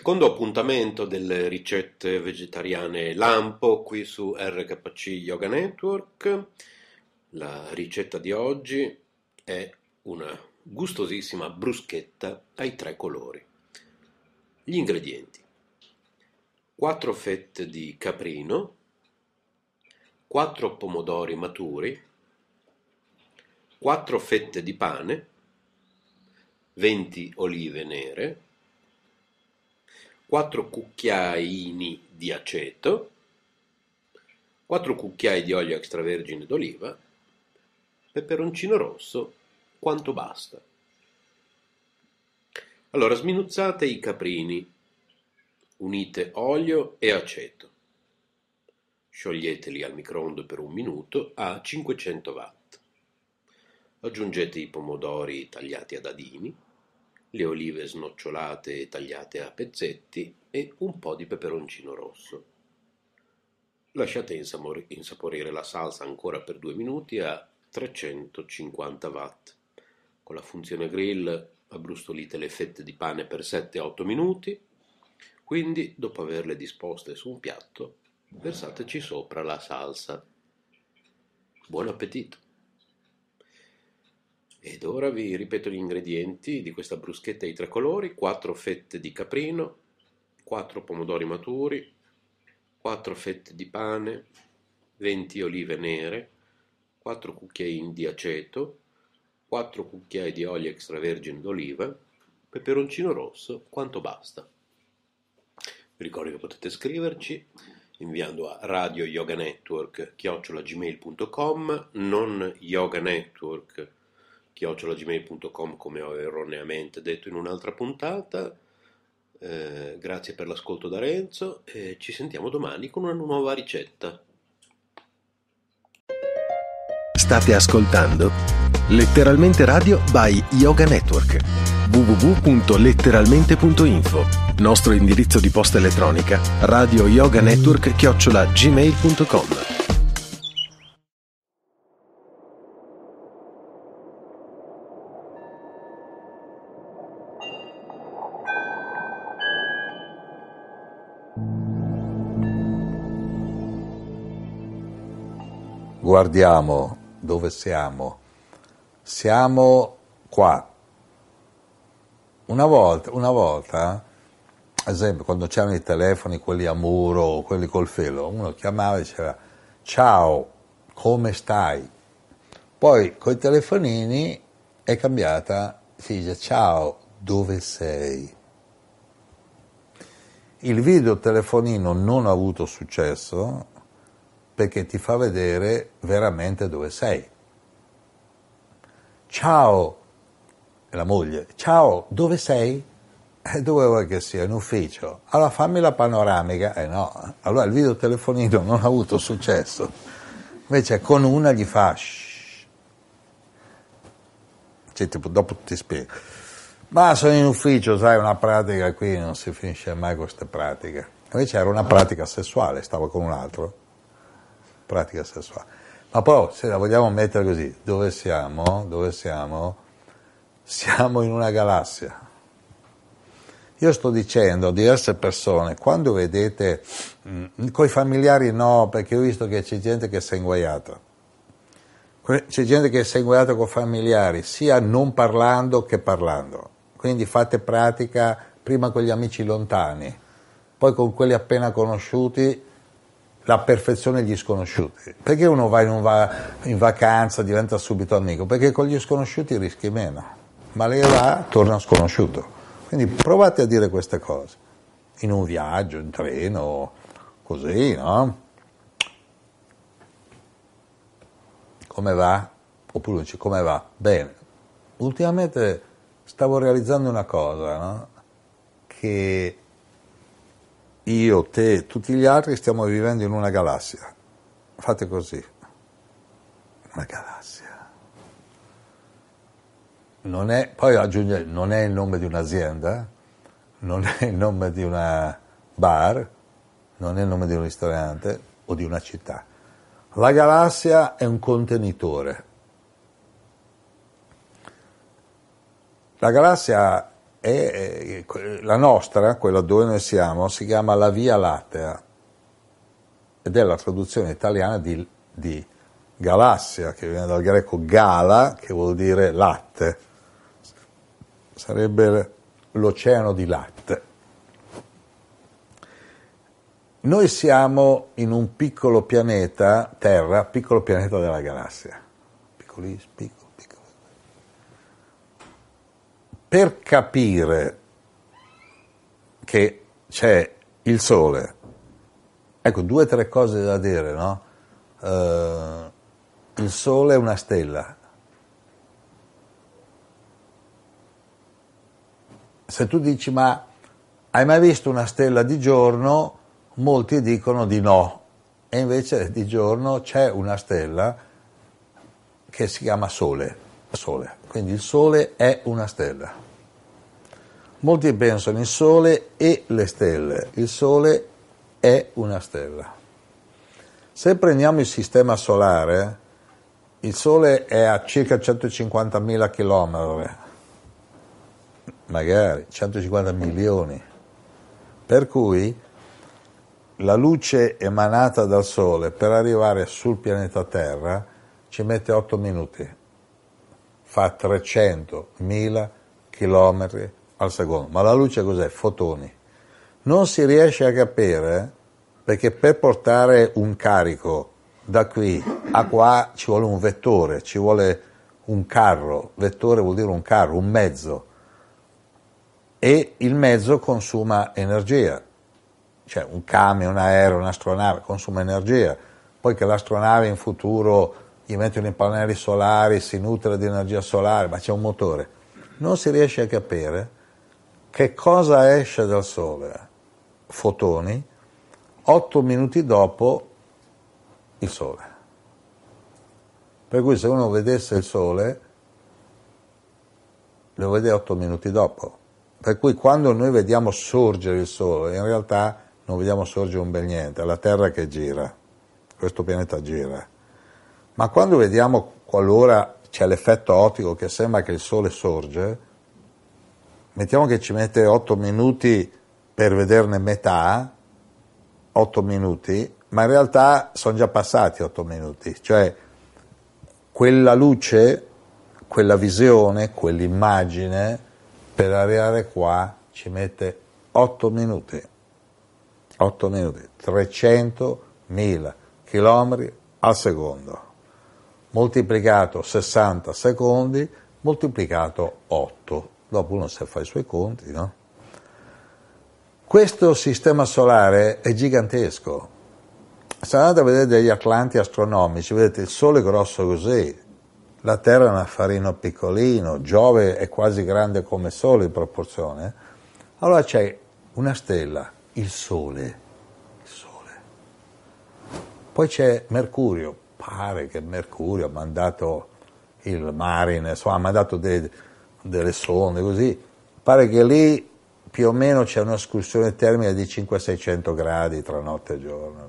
Secondo appuntamento delle ricette vegetariane Lampo qui su RKC Yoga Network. La ricetta di oggi è una gustosissima bruschetta ai tre colori. Gli ingredienti: 4 fette di caprino, 4 pomodori maturi, 4 fette di pane, 20 olive nere, 4 cucchiaini di aceto, 4 cucchiai di olio extravergine d'oliva, peperoncino rosso, quanto basta. Allora, sminuzzate i caprini, unite olio e aceto. Scioglieteli al microonde per un minuto a 500 watt. Aggiungete i pomodori tagliati a dadini, le olive snocciolate e tagliate a pezzetti e un po' di peperoncino rosso. Lasciate insaporire la salsa ancora per due minuti a 350 watt. Con la funzione grill abbrustolite le fette di pane per 7-8 minuti, quindi dopo averle disposte su un piatto versateci sopra la salsa. Buon appetito! Ed ora vi ripeto gli ingredienti di questa bruschetta ai tre colori, 4 fette di caprino, 4 pomodori maturi, 4 fette di pane, 20 olive nere, 4 cucchiai di aceto, 4 cucchiai di olio extravergine d'oliva, peperoncino rosso, quanto basta. Vi ricordo che potete scriverci inviando a radio yoga non yoga chiocciolagmail.com come ho erroneamente detto in un'altra puntata. Eh, grazie per l'ascolto da Renzo e ci sentiamo domani con una nuova ricetta. State ascoltando Letteralmente Radio by Yoga Network www.letteralmente.info Nostro indirizzo di posta elettronica radio yoga network chiocciola gmail.com guardiamo dove siamo, siamo qua. Una volta, una volta, ad esempio, quando c'erano i telefoni, quelli a muro quelli col filo, uno chiamava e diceva ciao, come stai? Poi con i telefonini è cambiata, si dice ciao, dove sei? Il videotelefonino non ha avuto successo perché ti fa vedere veramente dove sei. Ciao, la moglie, ciao, dove sei? Eh, dove vuoi che sia? In ufficio. Allora fammi la panoramica. Eh no, allora il videotelefonino non ha avuto successo. Invece con una gli fa shh. Cioè, tipo, dopo ti spiego. Ma sono in ufficio, sai, una pratica qui, non si finisce mai con queste pratiche. Invece era una pratica sessuale, stavo con un altro pratica sessuale. Ma poi, se la vogliamo mettere così, dove siamo? Dove siamo? Siamo in una galassia. Io sto dicendo a diverse persone, quando vedete, mm, con i familiari no, perché ho visto che c'è gente che si è inguaiata. C'è gente che si è inguaiata con familiari, sia non parlando che parlando. Quindi fate pratica prima con gli amici lontani, poi con quelli appena conosciuti la perfezione degli sconosciuti. Perché uno va in, va in, vacanza, diventa subito amico? Perché con gli sconosciuti rischi meno, ma lei va, torna sconosciuto. Quindi provate a dire queste cose, in un viaggio, in treno, così, no? Come va? Oppure dice come va? Bene. Ultimamente stavo realizzando una cosa, no? Che io, te, tutti gli altri stiamo vivendo in una galassia. Fate così. Una galassia. Non è, poi aggiunge, non è il nome di un'azienda, non è il nome di una bar, non è il nome di un ristorante o di una città. La galassia è un contenitore. La galassia è, la nostra, quella dove noi siamo, si chiama la Via Lattea ed è la traduzione italiana di, di galassia, che viene dal greco gala, che vuol dire latte. Sarebbe l'oceano di latte. Noi siamo in un piccolo pianeta, Terra, piccolo pianeta della galassia. Piccolissimo, piccolo, piccolo. Per capire che c'è il Sole, ecco due o tre cose da dire, no? Uh, il Sole è una stella. Se tu dici ma hai mai visto una stella di giorno? molti dicono di no, e invece di giorno c'è una stella che si chiama Sole. Sole. Quindi il Sole è una stella. Molti pensano il Sole e le stelle. Il Sole è una stella. Se prendiamo il sistema solare, il Sole è a circa 150.000 km, magari 150 milioni. Per cui la luce emanata dal Sole per arrivare sul pianeta ci mette 8 minuti, fa 300.000 km al secondo. Ma la luce cos'è? Fotoni. Non si riesce a capire perché per portare un carico da qui a qua ci vuole un vettore, ci vuole un carro, vettore vuol dire un carro, un mezzo, e il mezzo consuma energia, cioè un camion, un aereo, un'astronave consuma energia, poi che l'astronave in futuro gli mettono i pannelli solari, si nutre di energia solare, ma c'è un motore. Non si riesce a capire che cosa esce dal Sole, fotoni, otto minuti dopo il Sole. Per cui se uno vedesse il Sole, lo vede otto minuti dopo. Per cui quando noi vediamo sorgere il Sole, in realtà non vediamo sorgere un bel niente, è la Terra che gira, questo pianeta gira. Ma quando vediamo, qualora c'è l'effetto ottico che sembra che il Sole sorge, mettiamo che ci mette 8 minuti per vederne metà, 8 minuti, ma in realtà sono già passati 8 minuti, cioè quella luce, quella visione, quell'immagine per arrivare qua ci mette 8 minuti. 8 minuti, 300.000 km al secondo, moltiplicato 60 secondi, moltiplicato 8. Dopo uno se fa i suoi conti, no? Questo sistema solare è gigantesco. Se andate a vedere degli atlanti astronomici, vedete il Sole grosso così, la Terra è un affarino piccolino, Giove è quasi grande come Sole in proporzione. Allora c'è una stella il Sole. Il Sole. Poi c'è Mercurio, pare che Mercurio ha mandato il Marine, insomma, ha mandato de, delle sonde così, pare che lì più o meno c'è un'escursione termica di 500-600 gradi tra notte e giorno,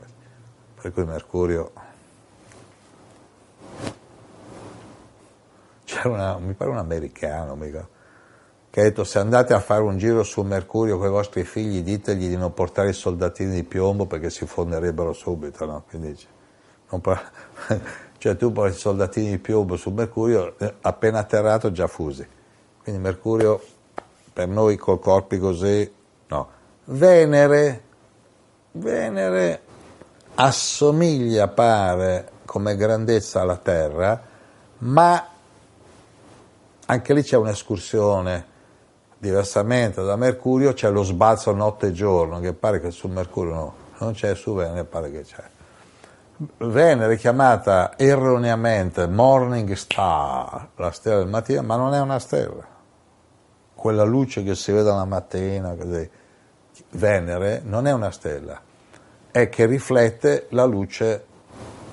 per cui Mercurio... C'era una, mi pare un americano, mica che ha detto se andate a fare un giro su Mercurio con i vostri figli ditegli di non portare i soldatini di piombo perché si fonderebbero subito, no? Quindi, par- cioè tu porti i soldatini di piombo su Mercurio, appena atterrato già fusi. Quindi Mercurio per noi col corpi così, no. Venere, Venere assomiglia, pare, come grandezza alla Terra, ma anche lì c'è un'escursione diversamente da Mercurio c'è lo sbalzo notte e giorno, che pare che su Mercurio no, non c'è, su Venere pare che c'è. Venere è chiamata erroneamente Morning Star, la stella del mattino, ma non è una stella. Quella luce che si vede la mattina, così, Venere non è una stella, è che riflette la luce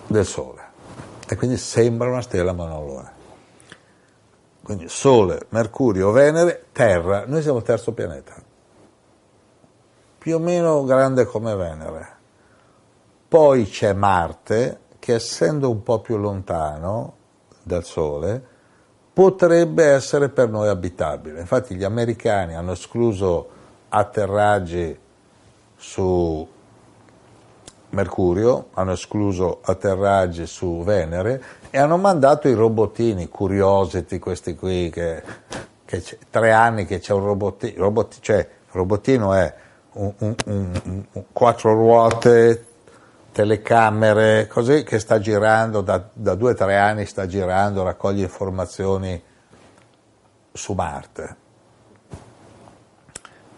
del Sole e quindi sembra una stella ma non lo è. Quindi Sole, Mercurio, Venere, Terra, noi siamo il terzo pianeta, più o meno grande come Venere. Poi c'è Marte che essendo un po' più lontano dal Sole potrebbe essere per noi abitabile. Infatti gli americani hanno escluso atterraggi su Mercurio, hanno escluso atterraggi su Venere e hanno mandato i robottini, Curiosity, questi qui, che, che tre anni che c'è un robottino, robot, cioè robottino è un, un, un, quattro ruote, telecamere, così che sta girando, da, da due o tre anni sta girando, raccoglie informazioni su Marte,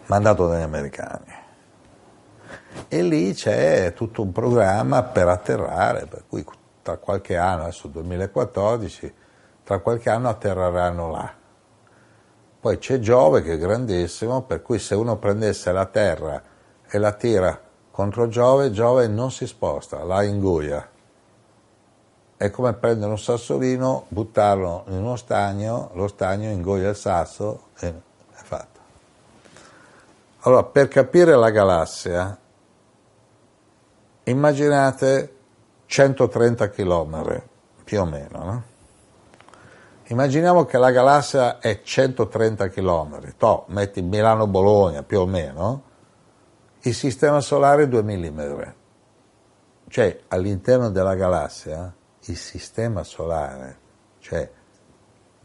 mandato dagli americani e lì c'è tutto un programma per atterrare, per cui tra qualche anno, adesso 2014, tra qualche anno atterreranno là. Poi c'è Giove che è grandissimo, per cui se uno prendesse la Terra e la tira contro Giove, Giove non si sposta, la ingoia. È come prendere un sassolino, buttarlo in uno stagno, lo stagno ingoia il sasso e è fatto. Allora, per capire la galassia immaginate 130 km più o meno, no? Immaginiamo che la galassia è 130 km, to, metti Milano-Bologna più o meno, il sistema solare è 2 mm. Cioè all'interno della galassia il sistema solare, cioè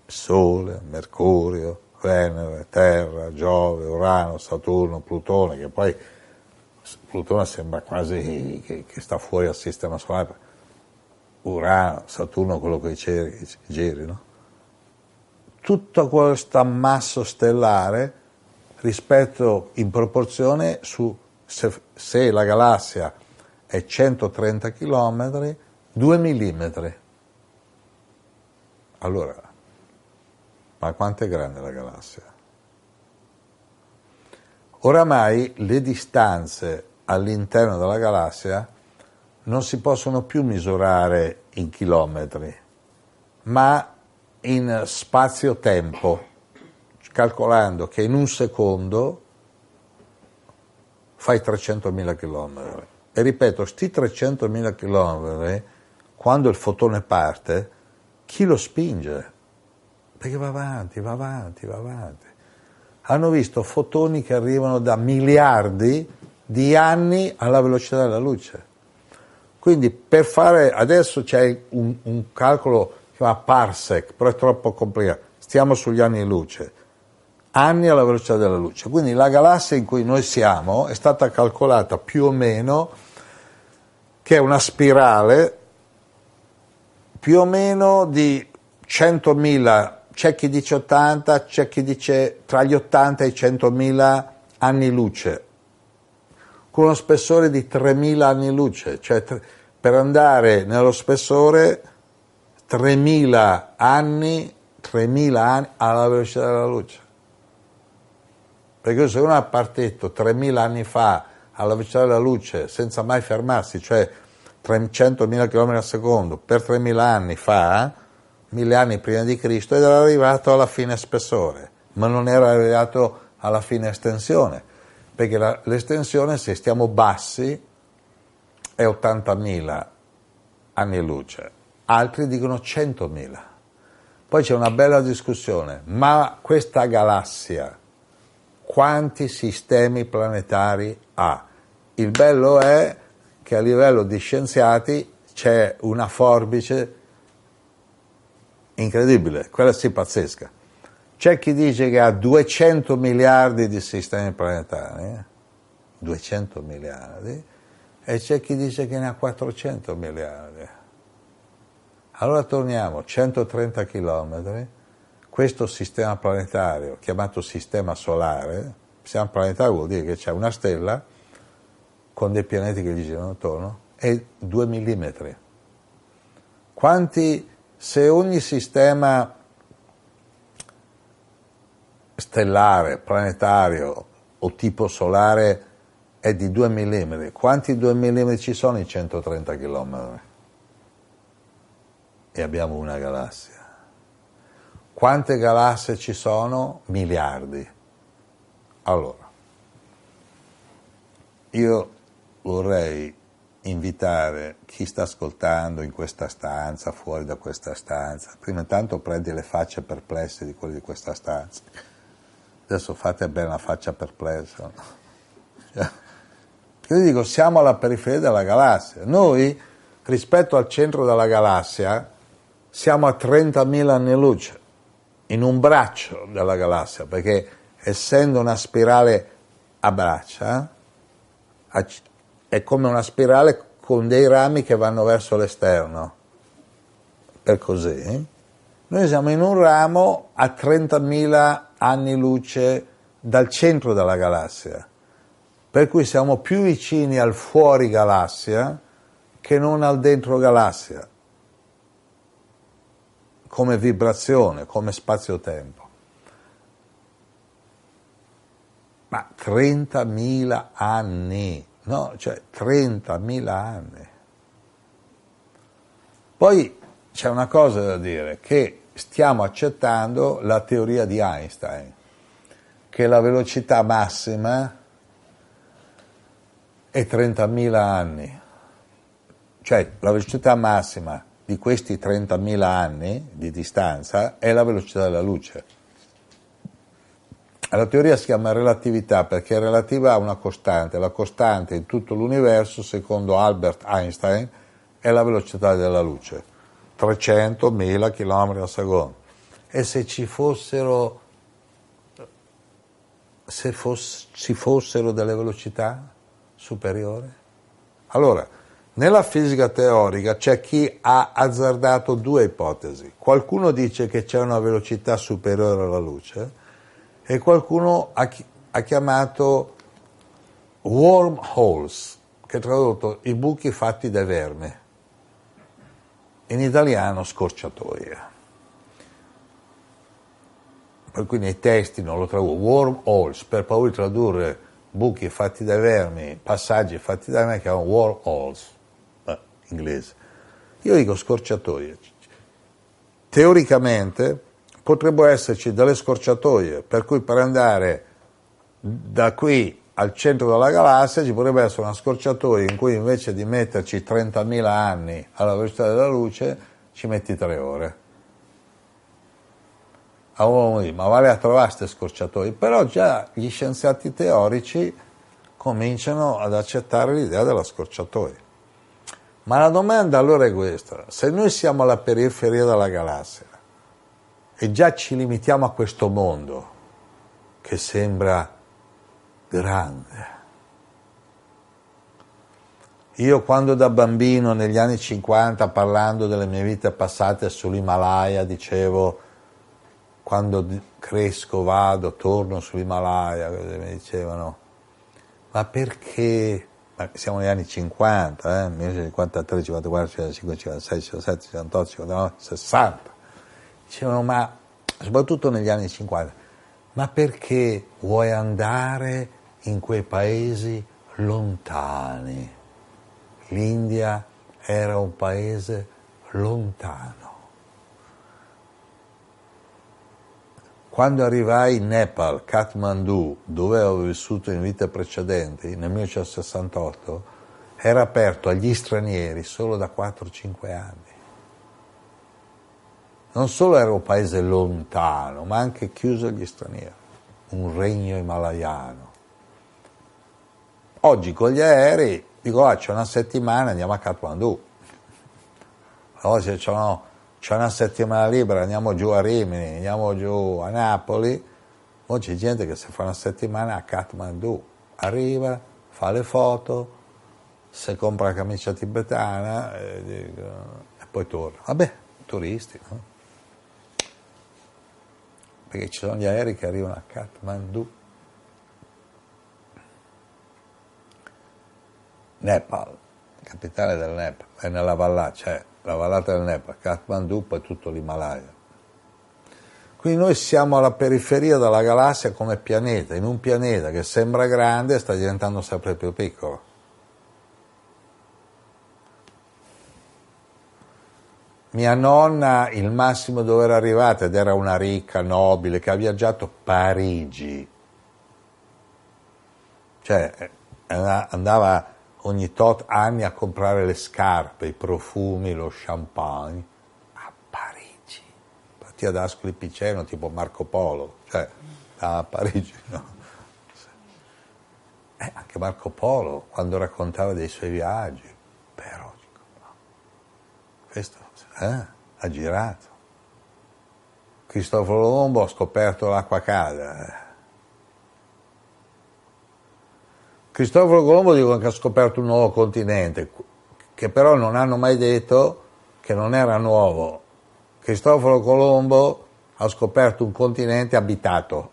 Sole, Mercurio, Venere, Terra, Giove, Urano, Saturno, Plutone, che poi Plutone sembra quasi che, che, sta fuori dal sistema solare, Urano, Saturno, quello che i giri, no? Tutto questo ammasso stellare rispetto in proporzione su se, se la galassia è 130 km, 2 mm. Allora, ma quanto è grande la galassia? Oramai le distanze all'interno della galassia non si possono più misurare in chilometri, ma in spazio-tempo, calcolando che in un secondo fai 300.000 km. E ripeto, sti 300.000 km, quando il fotone parte, chi lo spinge? Perché va avanti, va avanti, va avanti hanno visto fotoni che arrivano da miliardi di anni alla velocità della luce. Quindi per fare, adesso c'è un, un calcolo che si chiama parsec, però è troppo complicato, stiamo sugli anni di luce, anni alla velocità della luce. Quindi la galassia in cui noi siamo è stata calcolata più o meno che è una spirale più o meno di 100.000 c'è chi dice 80, c'è chi dice tra gli 80 e i 100.000 anni luce, con uno spessore di 3.000 anni luce, cioè per andare nello spessore 3.000 anni, 3.000 anni alla velocità della luce. Perché se uno ha partito 3.000 anni fa alla velocità della luce senza mai fermarsi, cioè 300.000 km al secondo per 3.000 anni fa, mille anni prima di Cristo ed era arrivato alla fine spessore, ma non era arrivato alla fine estensione, perché la, l'estensione, se stiamo bassi, è 80.000 anni luce, altri dicono 100.000. Poi c'è una bella discussione, ma questa galassia quanti sistemi planetari ha? Il bello è che a livello di scienziati c'è una forbice incredibile, quella sì pazzesca. C'è chi dice che ha 200 miliardi di sistemi planetari, 200 eh? miliardi, e c'è chi dice che ne ha 400 miliardi. Allora torniamo, 130 chilometri, questo sistema planetario, chiamato sistema solare, sistema planetario vuol dire che c'è una stella con dei pianeti che gli girano attorno, e 2 millimetri. Quanti se ogni sistema stellare, planetario o tipo solare è di 2 mm. Quanti 2 mm ci sono in 130 km? E abbiamo una galassia. Quante galassie ci sono? Miliardi. Allora, io vorrei invitare chi sta ascoltando in questa stanza, fuori da questa stanza, prima intanto prendi le facce perplesse di quelli di questa stanza. Adesso fate bene la faccia perplessa. Io dico, siamo alla periferia della galassia. Noi, rispetto al centro della galassia, siamo a 30.000 anni luce, in un braccio della galassia, perché essendo una spirale a braccia, è come una spirale con dei rami che vanno verso l'esterno, per così. Noi siamo in un ramo a 30.000 anni luce dal centro della galassia per cui siamo più vicini al fuori galassia che non al dentro galassia, come vibrazione, come spazio-tempo. Ma 30.000 anni, no, cioè 30.000 anni. Poi c'è una cosa da dire, che stiamo accettando la teoria di Einstein, che la velocità massima e 30.000 anni. Cioè la velocità massima di questi 30.000 anni di distanza è la velocità della luce. La teoria si chiama relatività perché è relativa a una costante. La costante in tutto l'universo, secondo Albert Einstein, è la velocità della luce, 300.000 km al secondo. E se ci fossero, se fosse, ci fossero delle velocità superiore? Allora, nella fisica teorica c'è chi ha azzardato due ipotesi. Qualcuno dice che c'è una velocità superiore alla luce e qualcuno ha, ha chiamato wormholes, che è tradotto i buchi fatti dai vermi. In italiano scorciatoie. Per cui nei testi non lo traduco wormholes per paura di tradurre buchi fatti dai vermi, passaggi fatti dai me, chiamano wormholes, eh, inglese. Io dico scorciatoie. Teoricamente potrebbero esserci delle scorciatoie, per cui per andare da qui al centro della galassia ci potrebbe essere una scorciatoia in cui invece di metterci 30.000 anni alla velocità della luce ci metti 3 ore a uomo di ma vale a trovare queste scorciatoie, però già gli scienziati teorici cominciano ad accettare l'idea della scorciatoia. Ma la domanda allora è questa, se noi siamo alla periferia della galassia e già ci limitiamo a questo mondo che sembra grande, io quando da bambino negli anni 50 parlando delle mie vite passate sull'Himalaya dicevo quando cresco, vado, torno sull'Himalaya, mi dicevano, ma perché, siamo negli anni 50, eh, 1953, 54, 55, 56, 57, 58, 59, 60, dicevano, ma soprattutto negli anni 50, ma perché vuoi andare in quei paesi lontani? L'India era un paese lontano Quando arrivai in Nepal, Kathmandu, dove avevo vissuto in vite precedenti, nel 1968, era aperto agli stranieri solo da 4-5 anni. Non solo era un paese lontano, ma anche chiuso agli stranieri, un regno himalayano. Oggi con gli aerei dico, ah, c'è una settimana, andiamo a Kathmandu. Oggi c'è una c'è una settimana libera, andiamo giù a Rimini, andiamo giù a Napoli, poi c'è gente che si fa una settimana a Kathmandu, arriva, fa le foto, se compra la camicia tibetana e, e poi torna. Vabbè, turisti, no? Perché ci sono gli aerei che arrivano a Kathmandu. Nepal, capitale del Nepal, è nella vallata, cioè la vallata del Nepal, Kathmandu, poi tutto l'Himalaya. Quindi noi siamo alla periferia della galassia come pianeta, in un pianeta che sembra grande sta diventando sempre più piccolo. Mia nonna, il massimo dove era arrivata, ed era una ricca, nobile, che ha viaggiato Parigi. Cioè, andava ogni tot anni a comprare le scarpe, i profumi, lo champagne a Parigi. Partiva da Ascoli Piceno tipo Marco Polo, cioè a Parigi. No? Eh, anche Marco Polo, quando raccontava dei suoi viaggi, però, dico, no. questo eh, ha girato. Cristoforo Colombo ha scoperto l'acqua calda. Eh. Cristoforo Colombo dicono che ha scoperto un nuovo continente, che però non hanno mai detto che non era nuovo. Cristoforo Colombo ha scoperto un continente abitato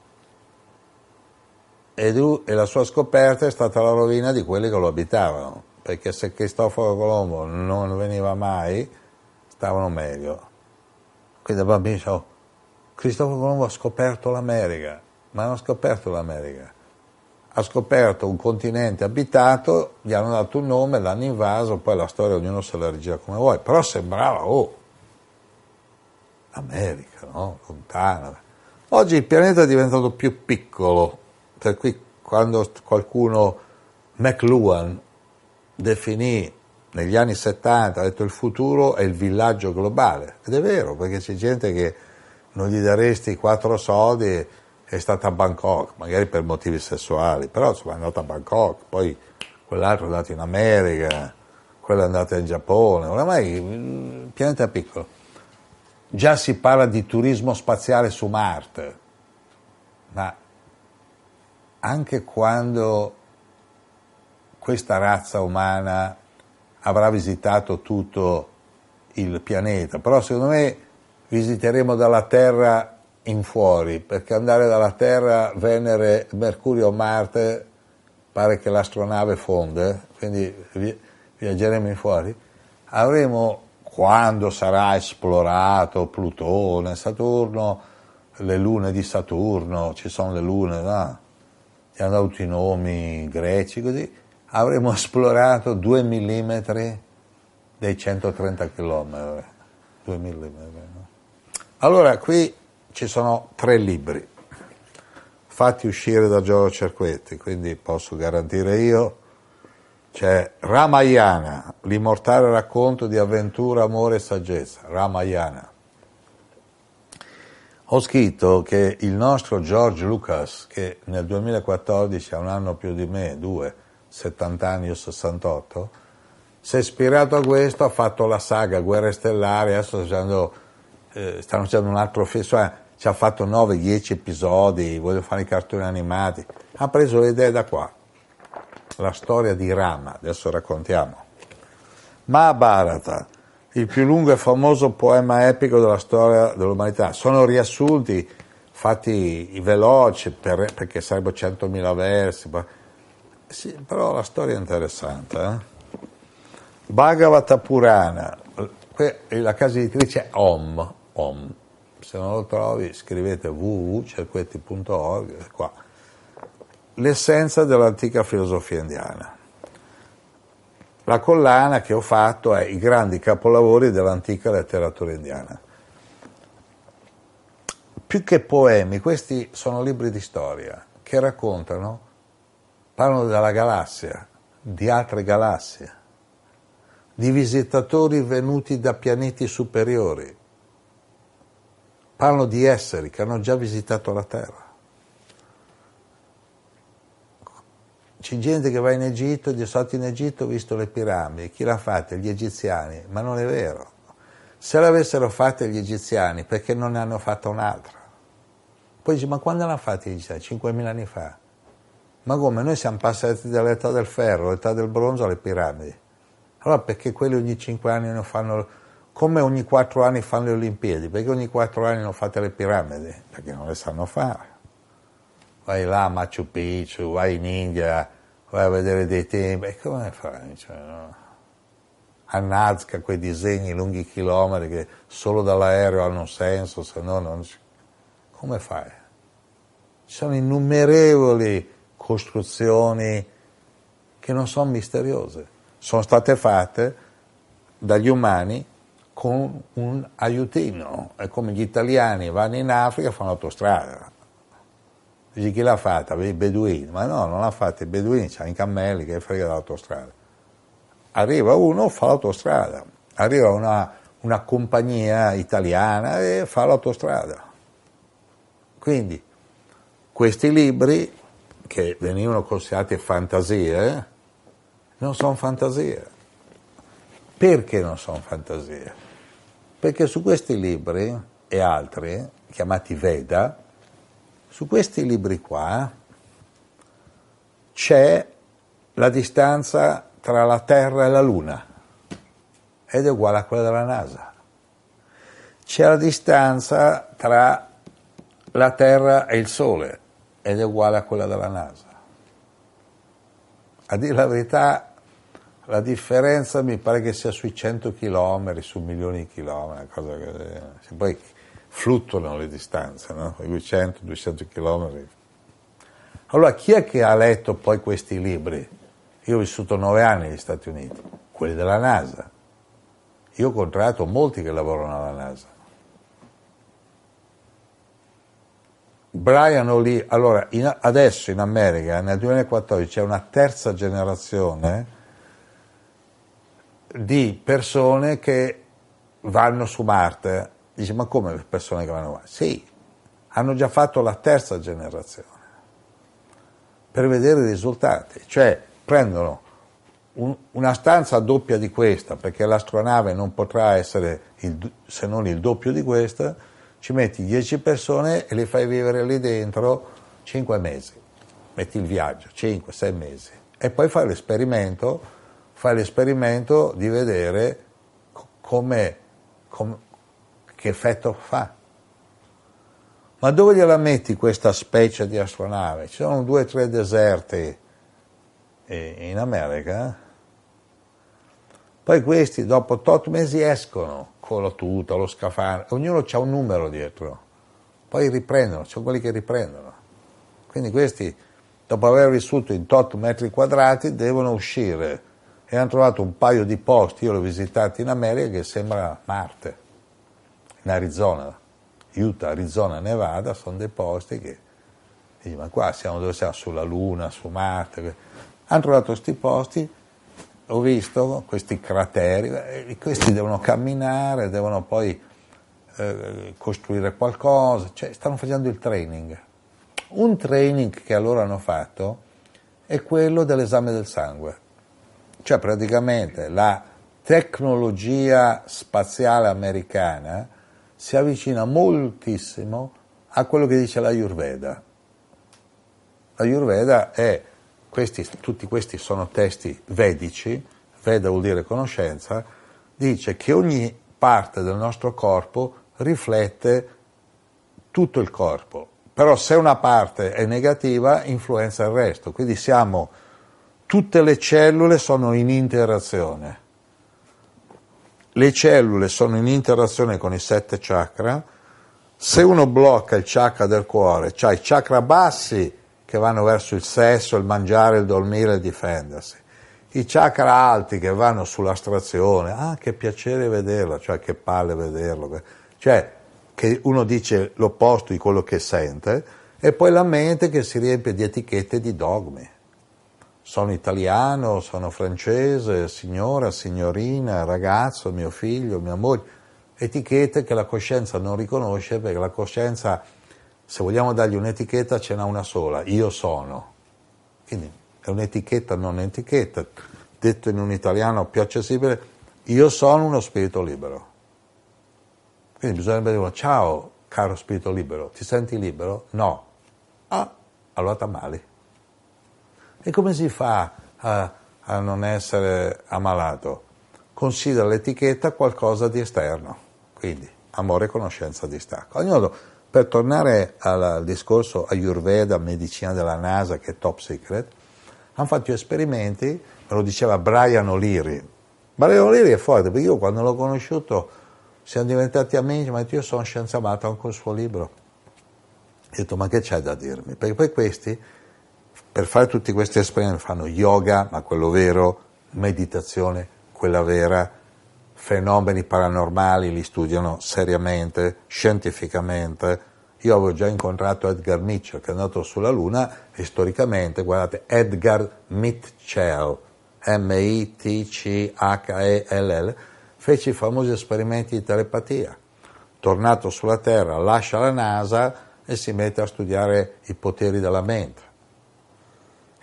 e, e la sua scoperta è stata la rovina di quelli che lo abitavano, perché se Cristoforo Colombo non veniva mai, stavano meglio. Quindi da bambino dicevo, Cristoforo Colombo ha scoperto l'America, ma non ha scoperto l'America ha scoperto un continente abitato, gli hanno dato un nome, l'hanno invaso, poi la storia ognuno se la regira come vuole, però sembrava, oh, America, no? Lontana. Oggi il pianeta è diventato più piccolo, per cui quando qualcuno, McLuhan, definì negli anni 70, ha detto il futuro è il villaggio globale, ed è vero, perché c'è gente che non gli daresti quattro soldi è stata a Bangkok, magari per motivi sessuali, però insomma è andata a Bangkok, poi quell'altro è andato in America, quello è andato in Giappone, oramai il pianeta è piccolo. Già si parla di turismo spaziale su Marte, ma anche quando questa razza umana avrà visitato tutto il pianeta, però secondo me visiteremo dalla Terra in fuori, perché andare dalla Terra, Venere, Mercurio, Marte, pare che l'astronave fonde, quindi viaggeremo in fuori, avremo, quando sarà esplorato Plutone, Saturno, le lune di Saturno, ci sono le lune, no? Gli hanno dato i nomi greci, così, avremo esplorato 2 mm dei 130 km. 2 mm. No? Allora, qui ci sono tre libri fatti uscire da Giorgio Cerquetti, quindi posso garantire io. C'è Ramayana, l'immortale racconto di avventura, amore e saggezza. Ramayana. Ho scritto che il nostro George Lucas, che nel 2014 ha un anno più di me, due, 70 anni o 68, si è ispirato a questo, ha fatto la saga Guerre Stellari, adesso facendo, eh, stanno facendo un altro film, cioè ci ha fatto 9-10 episodi, voglio fare i cartoni animati, ha preso le idee da qua. La storia di Rama, adesso raccontiamo. Mahabharata, il più lungo e famoso poema epico della storia dell'umanità. Sono riassunti fatti veloci per, perché sarebbero 100.000 versi, sì, però la storia è interessante. Eh? Bhagavata Purana, la casa editrice Om, Om se non lo trovi scrivete www.cerquetti.org qua. L'essenza dell'antica filosofia indiana. La collana che ho fatto è i grandi capolavori dell'antica letteratura indiana. Più che poemi, questi sono libri di storia che raccontano, parlano della galassia, di altre galassie, di visitatori venuti da pianeti superiori, Parlano di esseri che hanno già visitato la terra. C'è gente che va in Egitto dice stato in Egitto ho visto le piramidi, chi l'ha fatta? Gli egiziani, ma non è vero. Se l'avessero fatta gli egiziani, perché non ne hanno fatta un'altra? Poi dice, ma quando l'hanno fatta gli egiziani? 5.000 anni fa. Ma come? Noi siamo passati dall'età del ferro, all'età del bronzo alle piramidi. Allora perché quelli ogni 5 anni non fanno come ogni quattro anni fanno le Olimpiadi, perché ogni quattro anni non fate le piramidi, perché non le sanno fare. Vai là a Machu Picchu, vai in India, vai a vedere dei tempi, e come fai? Cioè, no? A Nazca quei disegni lunghi chilometri che solo dall'aereo hanno senso, se no non come fai? Ci sono innumerevoli costruzioni che non sono misteriose, sono state fatte dagli umani con un aiutino, è come gli italiani vanno in Africa e fanno l'autostrada. Dici chi l'ha fatta? I beduini, ma no, non l'ha fatta i beduini, c'hanno i cammelli che frega dell'autostrada. Arriva uno, fa l'autostrada, arriva una, una compagnia italiana e fa l'autostrada. Quindi questi libri, che venivano considerati fantasie, non sono fantasie. Perché non sono fantasie? Perché su questi libri e altri, chiamati Veda, su questi libri qua c'è la distanza tra la Terra e la Luna ed è uguale a quella della NASA. C'è la distanza tra la Terra e il Sole ed è uguale a quella della NASA. A dire la verità, la differenza mi pare che sia sui 100 km, su milioni di chilometri, cosa che, poi fluttuano le distanze, no? 200-200 km. Allora, chi è che ha letto poi questi libri? Io ho vissuto nove anni negli Stati Uniti, quelli della NASA. Io ho contratto molti che lavorano alla NASA. Brian O'Lee, allora in, adesso in America nel 2014 c'è una terza generazione di persone che vanno su Marte. Dice, ma come le persone che vanno su Marte? Sì, hanno già fatto la terza generazione per vedere i risultati, cioè prendono un, una stanza doppia di questa, perché l'astronave non potrà essere il, se non il doppio di questa, ci metti 10 persone e le fai vivere lì dentro 5 mesi, metti il viaggio, 5-6 mesi, e poi fai l'esperimento, fai l'esperimento di vedere come, come, che effetto fa. Ma dove gliela metti questa specie di astronave? Ci sono due o tre deserti in America. Poi questi dopo 8 mesi escono con la tuta, lo scafandro, ognuno ha un numero dietro, poi riprendono, c'è quelli che riprendono. Quindi questi, dopo aver vissuto in tot metri quadrati, devono uscire e hanno trovato un paio di posti, io li ho visitati in America, che sembra Marte, in Arizona, Utah, Arizona, Nevada, sono dei posti che, dici, ma qua siamo dove siamo, sulla Luna, su Marte, hanno trovato questi posti ho visto questi crateri, questi devono camminare, devono poi eh, costruire qualcosa, cioè stanno facendo il training. Un training che allora hanno fatto è quello dell'esame del sangue, cioè praticamente la tecnologia spaziale americana si avvicina moltissimo a quello che dice la Ayurveda. La Ayurveda è questi, tutti questi sono testi vedici, Veda vuol dire conoscenza, dice che ogni parte del nostro corpo riflette tutto il corpo, però se una parte è negativa influenza il resto, quindi siamo, tutte le cellule sono in interazione. Le cellule sono in interazione con i sette chakra, se uno blocca il chakra del cuore, cioè i chakra bassi che vanno verso il sesso, il mangiare, il dormire, il difendersi. I chakra alti che vanno sull'astrazione, ah che piacere vederlo, cioè che palle vederlo, cioè che uno dice l'opposto di quello che sente, e poi la mente che si riempie di etichette e di dogmi. Sono italiano, sono francese, signora, signorina, ragazzo, mio figlio, mia moglie, etichette che la coscienza non riconosce perché la coscienza se vogliamo dargli un'etichetta ce n'ha una sola, io sono. Quindi è un'etichetta, non un'etichetta. Detto in un italiano più accessibile, io sono uno spirito libero. Quindi bisognerebbe dire, ciao caro spirito libero, ti senti libero? No. Ah, allora t'ammali. E come si fa a, a non essere ammalato? Considera l'etichetta qualcosa di esterno, quindi amore conoscenza di stacco. Ognuno per tornare al discorso Ayurveda, medicina della NASA che è top secret, hanno fatto esperimenti, me lo diceva Brian O'Leary. Brian O'Leary è forte perché io quando l'ho conosciuto siamo diventati amici, ma io sono scienziato anche il suo libro. detto, ma che c'è da dirmi? Perché poi questi, per fare tutti questi esperimenti, fanno yoga, ma quello vero, meditazione, quella vera, fenomeni paranormali, li studiano seriamente, scientificamente. Io avevo già incontrato Edgar Mitchell, che è andato sulla Luna, e storicamente, guardate, Edgar Mitchell, M-I-T-C-H-E-L-L, fece i famosi esperimenti di telepatia. Tornato sulla Terra, lascia la NASA e si mette a studiare i poteri della mente.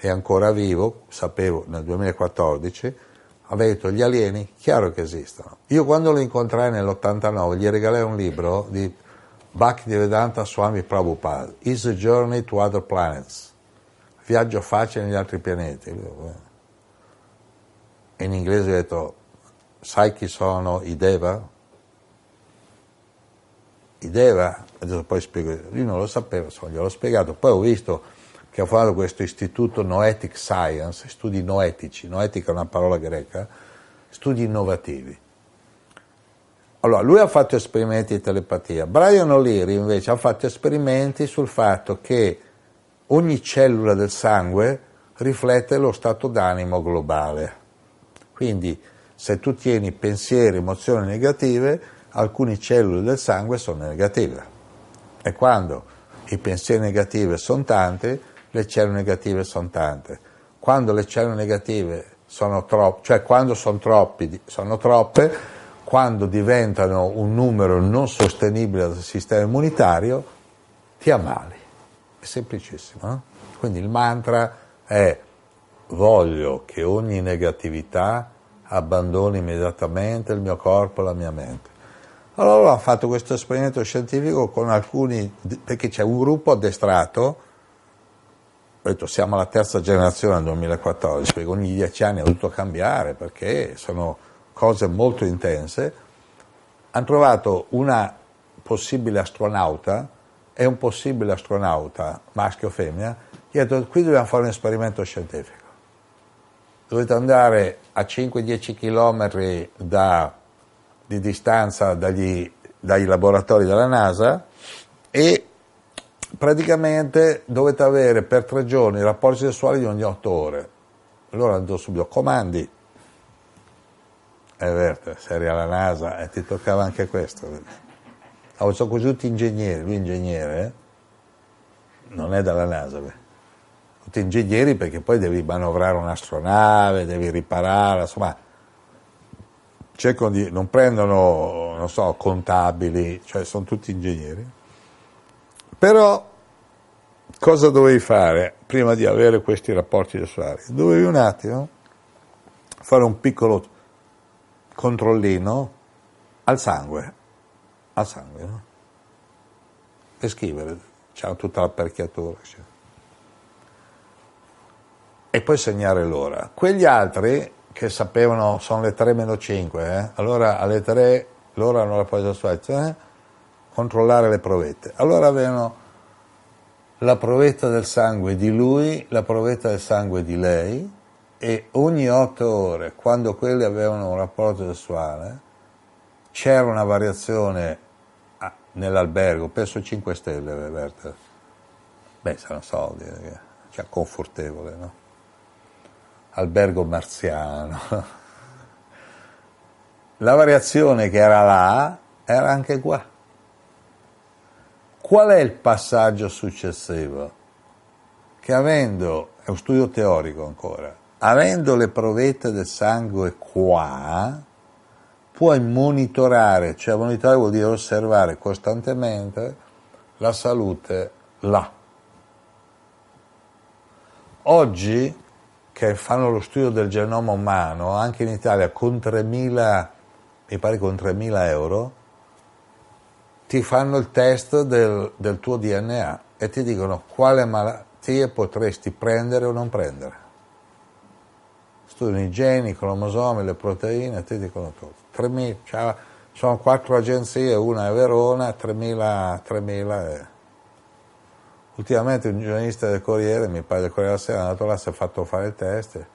È ancora vivo, sapevo nel 2014, aveva detto gli alieni, chiaro che esistono. Io quando lo incontrai nell'89 gli regalai un libro di Bhaktivedanta Swami Prabhupada, Is a Journey to Other Planets, viaggio facile negli altri pianeti. E in inglese ho detto, sai chi sono i Deva? I Deva, adesso poi spiego, lui non lo sapeva, insomma, gliel'ho spiegato, poi ho visto che ha fatto questo istituto Noetic Science, studi noetici, noetica è una parola greca, studi innovativi. Allora, lui ha fatto esperimenti di telepatia, Brian O'Leary invece ha fatto esperimenti sul fatto che ogni cellula del sangue riflette lo stato d'animo globale. Quindi se tu tieni pensieri, emozioni negative, alcune cellule del sangue sono negative. E quando i pensieri negativi sono tanti, le cellule negative sono tante. Quando le cellule negative sono troppe, cioè quando sono, troppi, sono troppe, quando diventano un numero non sostenibile del sistema immunitario, ti ammali. È semplicissimo. No? Quindi il mantra è voglio che ogni negatività abbandoni immediatamente il mio corpo e la mia mente. Allora ho fatto questo esperimento scientifico con alcuni, perché c'è un gruppo addestrato ho detto siamo alla terza generazione nel 2014, perché ogni dieci anni ha dovuto cambiare, perché sono cose molto intense, hanno trovato una possibile astronauta e un possibile astronauta, maschio o femmina, gli ha detto qui dobbiamo fare un esperimento scientifico. Dovete andare a 5-10 km da, di distanza dagli, dai laboratori della NASA praticamente dovete avere per tre giorni rapporti sessuali di ogni otto ore. Allora andò subito, comandi. È vero, sei alla NASA e ti toccava anche questo. Oh, sono così tutti ingegneri, lui ingegnere, eh? non è dalla NASA. Beh. Tutti ingegneri perché poi devi manovrare un'astronave, devi riparare, insomma, cercano di, non prendono, non so, contabili, cioè sono tutti ingegneri. Però cosa dovevi fare prima di avere questi rapporti sessuali? Dovevi un attimo fare un piccolo controllino al sangue, al sangue, no? E scrivere, c'è tutta l'apparecchiatura. E poi segnare l'ora. Quegli altri che sapevano sono le 3 meno 5, eh? allora alle 3 l'ora non la puoi sessuale, eh? controllare le provette. Allora avevano la provetta del sangue di lui, la provetta del sangue di lei e ogni otto ore, quando quelli avevano un rapporto sessuale, c'era una variazione ah, nell'albergo, penso 5 stelle, Berta. Beh, saranno soldi, eh, cioè confortevole, no? Albergo marziano. La variazione che era là era anche qua. Qual è il passaggio successivo? Che avendo, è un studio teorico ancora, avendo le provette del sangue qua, puoi monitorare, cioè monitorare vuol dire osservare costantemente la salute là. Oggi, che fanno lo studio del genoma umano, anche in Italia con 3.000, mi pare con 3.000 euro, ti fanno il test del, del tuo DNA e ti dicono quale malattie potresti prendere o non prendere. Studiano i geni, i cromosomi, le proteine, ti dicono tutto. 3.000, cioè, sono quattro agenzie, una è Verona, 3.000, 3.000 e... Ultimamente un giornalista del Corriere, mi pare del Corriere della Sera, è andato là, si è fatto fare il test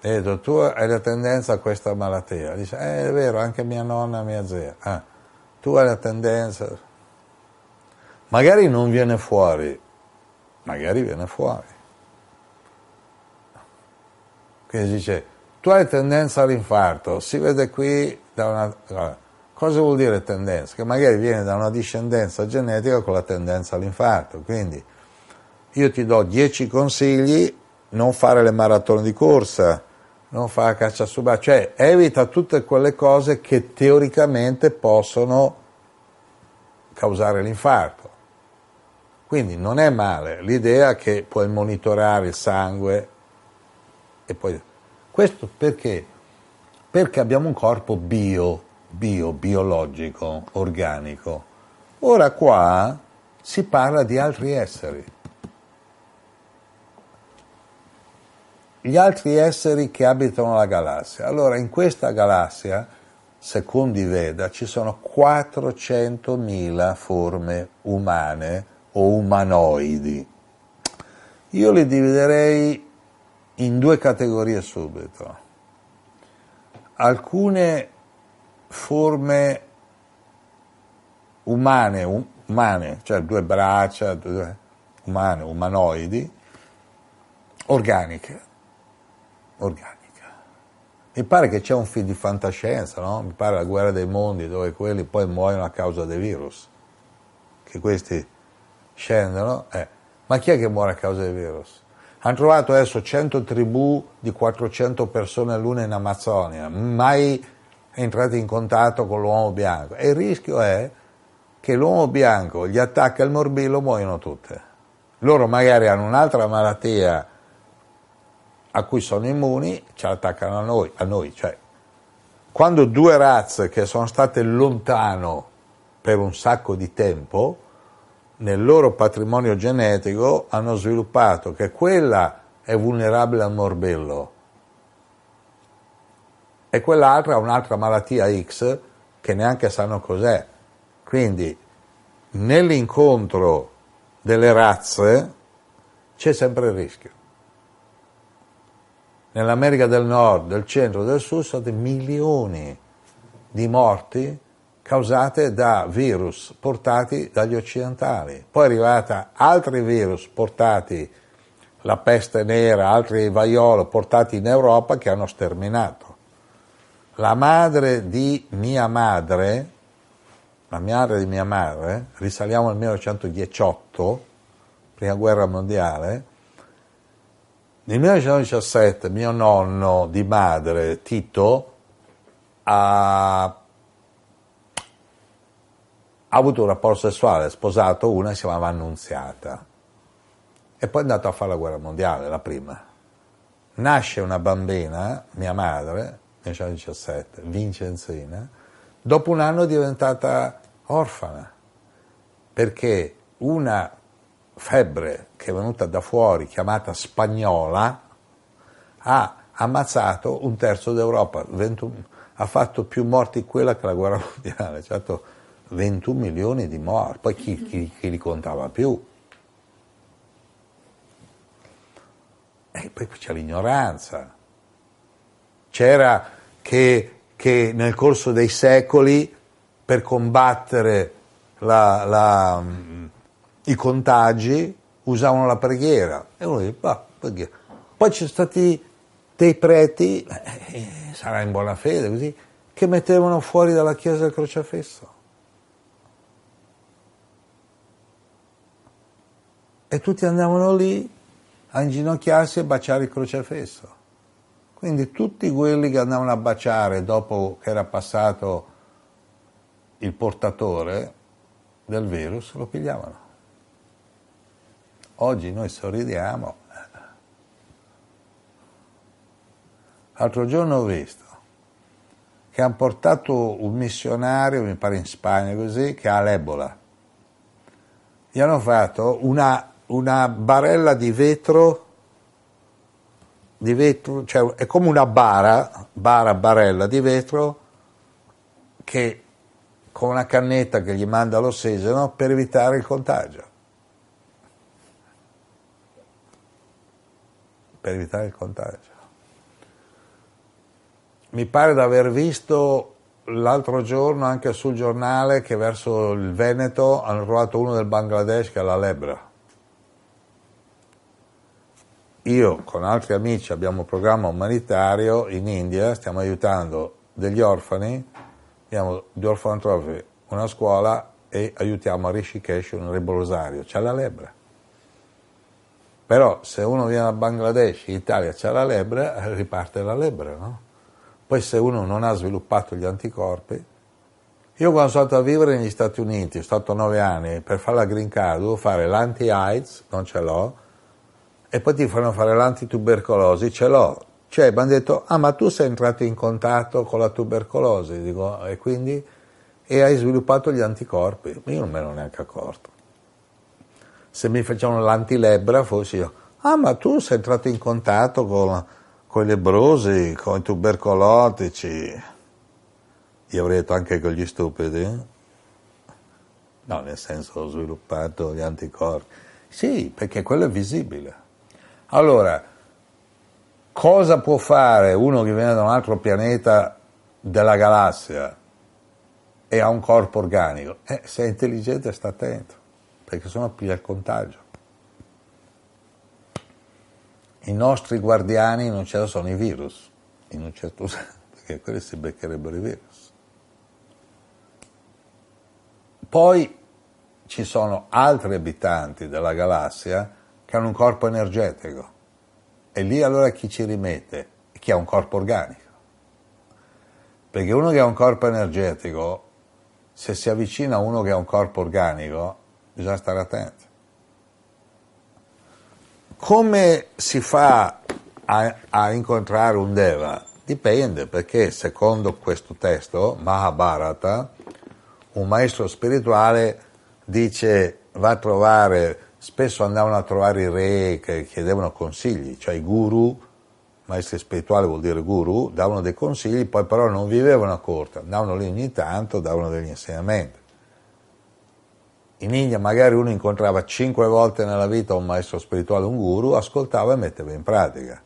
e ha detto tu hai la tendenza a questa malattia. Dice, eh, è vero, anche mia nonna mia zia. Ah tu hai la tendenza. magari non viene fuori, magari viene fuori. Quindi dice, tu hai tendenza all'infarto, si vede qui da una... Cosa vuol dire tendenza? Che magari viene da una discendenza genetica con la tendenza all'infarto. Quindi io ti do 10 consigli, non fare le maratone di corsa, non fare caccia subacquea, cioè evita tutte quelle cose che teoricamente possono causare l'infarto. Quindi non è male l'idea che puoi monitorare il sangue e poi... Questo perché? Perché abbiamo un corpo bio, bio, biologico, organico. Ora qua si parla di altri esseri. Gli altri esseri che abitano la galassia. Allora, in questa galassia, secondo i Veda, ci sono 400.000 forme umane o umanoidi. Io li dividerei in due categorie subito. Alcune forme umane, umane, cioè due braccia, due, umane, umanoidi, organiche, organica. Mi pare che c'è un film di fantascienza, no? Mi pare la guerra dei mondi dove quelli poi muoiono a causa dei virus, che questi scendono. Eh. Ma chi è che muore a causa dei virus? Hanno trovato adesso 100 tribù di 400 persone l'una in Amazzonia, mai entrati in contatto con l'uomo bianco. E il rischio è che l'uomo bianco gli attacca il morbillo, muoiono tutte. Loro magari hanno un'altra malattia a cui sono immuni, ci attaccano a noi. A noi. Cioè, quando due razze che sono state lontano per un sacco di tempo, nel loro patrimonio genetico hanno sviluppato che quella è vulnerabile al morbillo e quell'altra ha un'altra malattia X che neanche sanno cos'è. Quindi nell'incontro delle razze c'è sempre il rischio. Nell'America del Nord, del centro, del sud sono stati milioni di morti causate da virus portati dagli occidentali. Poi è arrivata altri virus portati, la peste nera, altri vaiolo portati in Europa che hanno sterminato. La madre di mia madre, la madre di mia madre, risaliamo al 1918, prima guerra mondiale, nel 1917 mio nonno di madre, Tito, ha ha avuto un rapporto sessuale, ha sposato una che si chiamava Annunziata e poi è andato a fare la guerra mondiale, la prima. Nasce una bambina, mia madre, nel 1917, Vincenzina, dopo un anno è diventata orfana, perché una febbre che è venuta da fuori, chiamata spagnola, ha ammazzato un terzo d'Europa, 21, ha fatto più morti quella che la guerra mondiale. Certo, 21 milioni di morti, poi chi, chi, chi li contava più? E poi c'è l'ignoranza. C'era che, che, nel corso dei secoli per combattere la, la, i contagi usavano la preghiera. E uno dice, bah, preghiera. Poi ci sono stati dei preti, eh, sarà in buona fede così, che mettevano fuori dalla chiesa il crocifisso. e tutti andavano lì a inginocchiarsi e baciare il crocefisso. Quindi tutti quelli che andavano a baciare dopo che era passato il portatore del virus lo pigliavano. Oggi noi sorridiamo. L'altro giorno ho visto che hanno portato un missionario, mi pare in Spagna così, che ha l'Ebola. Gli hanno fatto una una barella di vetro, di vetro cioè è come una bara, bara, barella di vetro che con una cannetta che gli manda l'ossigeno per evitare il contagio. Per evitare il contagio. Mi pare di aver visto l'altro giorno anche sul giornale che verso il Veneto hanno trovato uno del Bangladesh che ha la lebbra. Io con altri amici abbiamo un programma umanitario in India, stiamo aiutando degli orfani, abbiamo due orfanotrofi, una scuola e aiutiamo a Rishikesh un rebrosario, c'ha la lebbra. Però se uno viene da Bangladesh, in Italia c'ha la lebbra, riparte la lebbra, no? Poi se uno non ha sviluppato gli anticorpi, io quando sono stato a vivere negli Stati Uniti, sono stato nove anni, per fare la green card devo fare l'anti-AIDS, non ce l'ho, e poi ti fanno fare l'antitubercolosi, ce l'ho. Cioè, mi hanno detto, ah ma tu sei entrato in contatto con la tubercolosi, dico, e quindi, e hai sviluppato gli anticorpi. Io non me ne ero neanche accorto. Se mi facevano l'antilebbra, fossi io, ah ma tu sei entrato in contatto con con i lebrosi, con i tubercolotici, io avrei detto anche con gli stupidi, no, nel senso ho sviluppato gli anticorpi. Sì, perché quello è visibile. Allora, cosa può fare uno che viene da un altro pianeta della galassia e ha un corpo organico? Eh, se è intelligente sta attento, perché sennò piglia il contagio i nostri guardiani in un certo sono i virus, in un certo senso, perché quelli si beccherebbero i virus. Poi ci sono altri abitanti della galassia che hanno un corpo energetico e lì allora chi ci rimette? Chi ha un corpo organico. Perché uno che ha un corpo energetico, se si avvicina a uno che ha un corpo organico, bisogna stare attenti. Come si fa a, a, incontrare un Deva? Dipende, perché secondo questo testo, Mahabharata, un maestro spirituale dice va a trovare, spesso andavano a trovare i re che chiedevano consigli, cioè i guru, maestri spirituali vuol dire guru, davano dei consigli, poi però non vivevano a corte, andavano lì ogni tanto, davano degli insegnamenti in India magari uno incontrava cinque volte nella vita un maestro spirituale, un guru, ascoltava e metteva in pratica.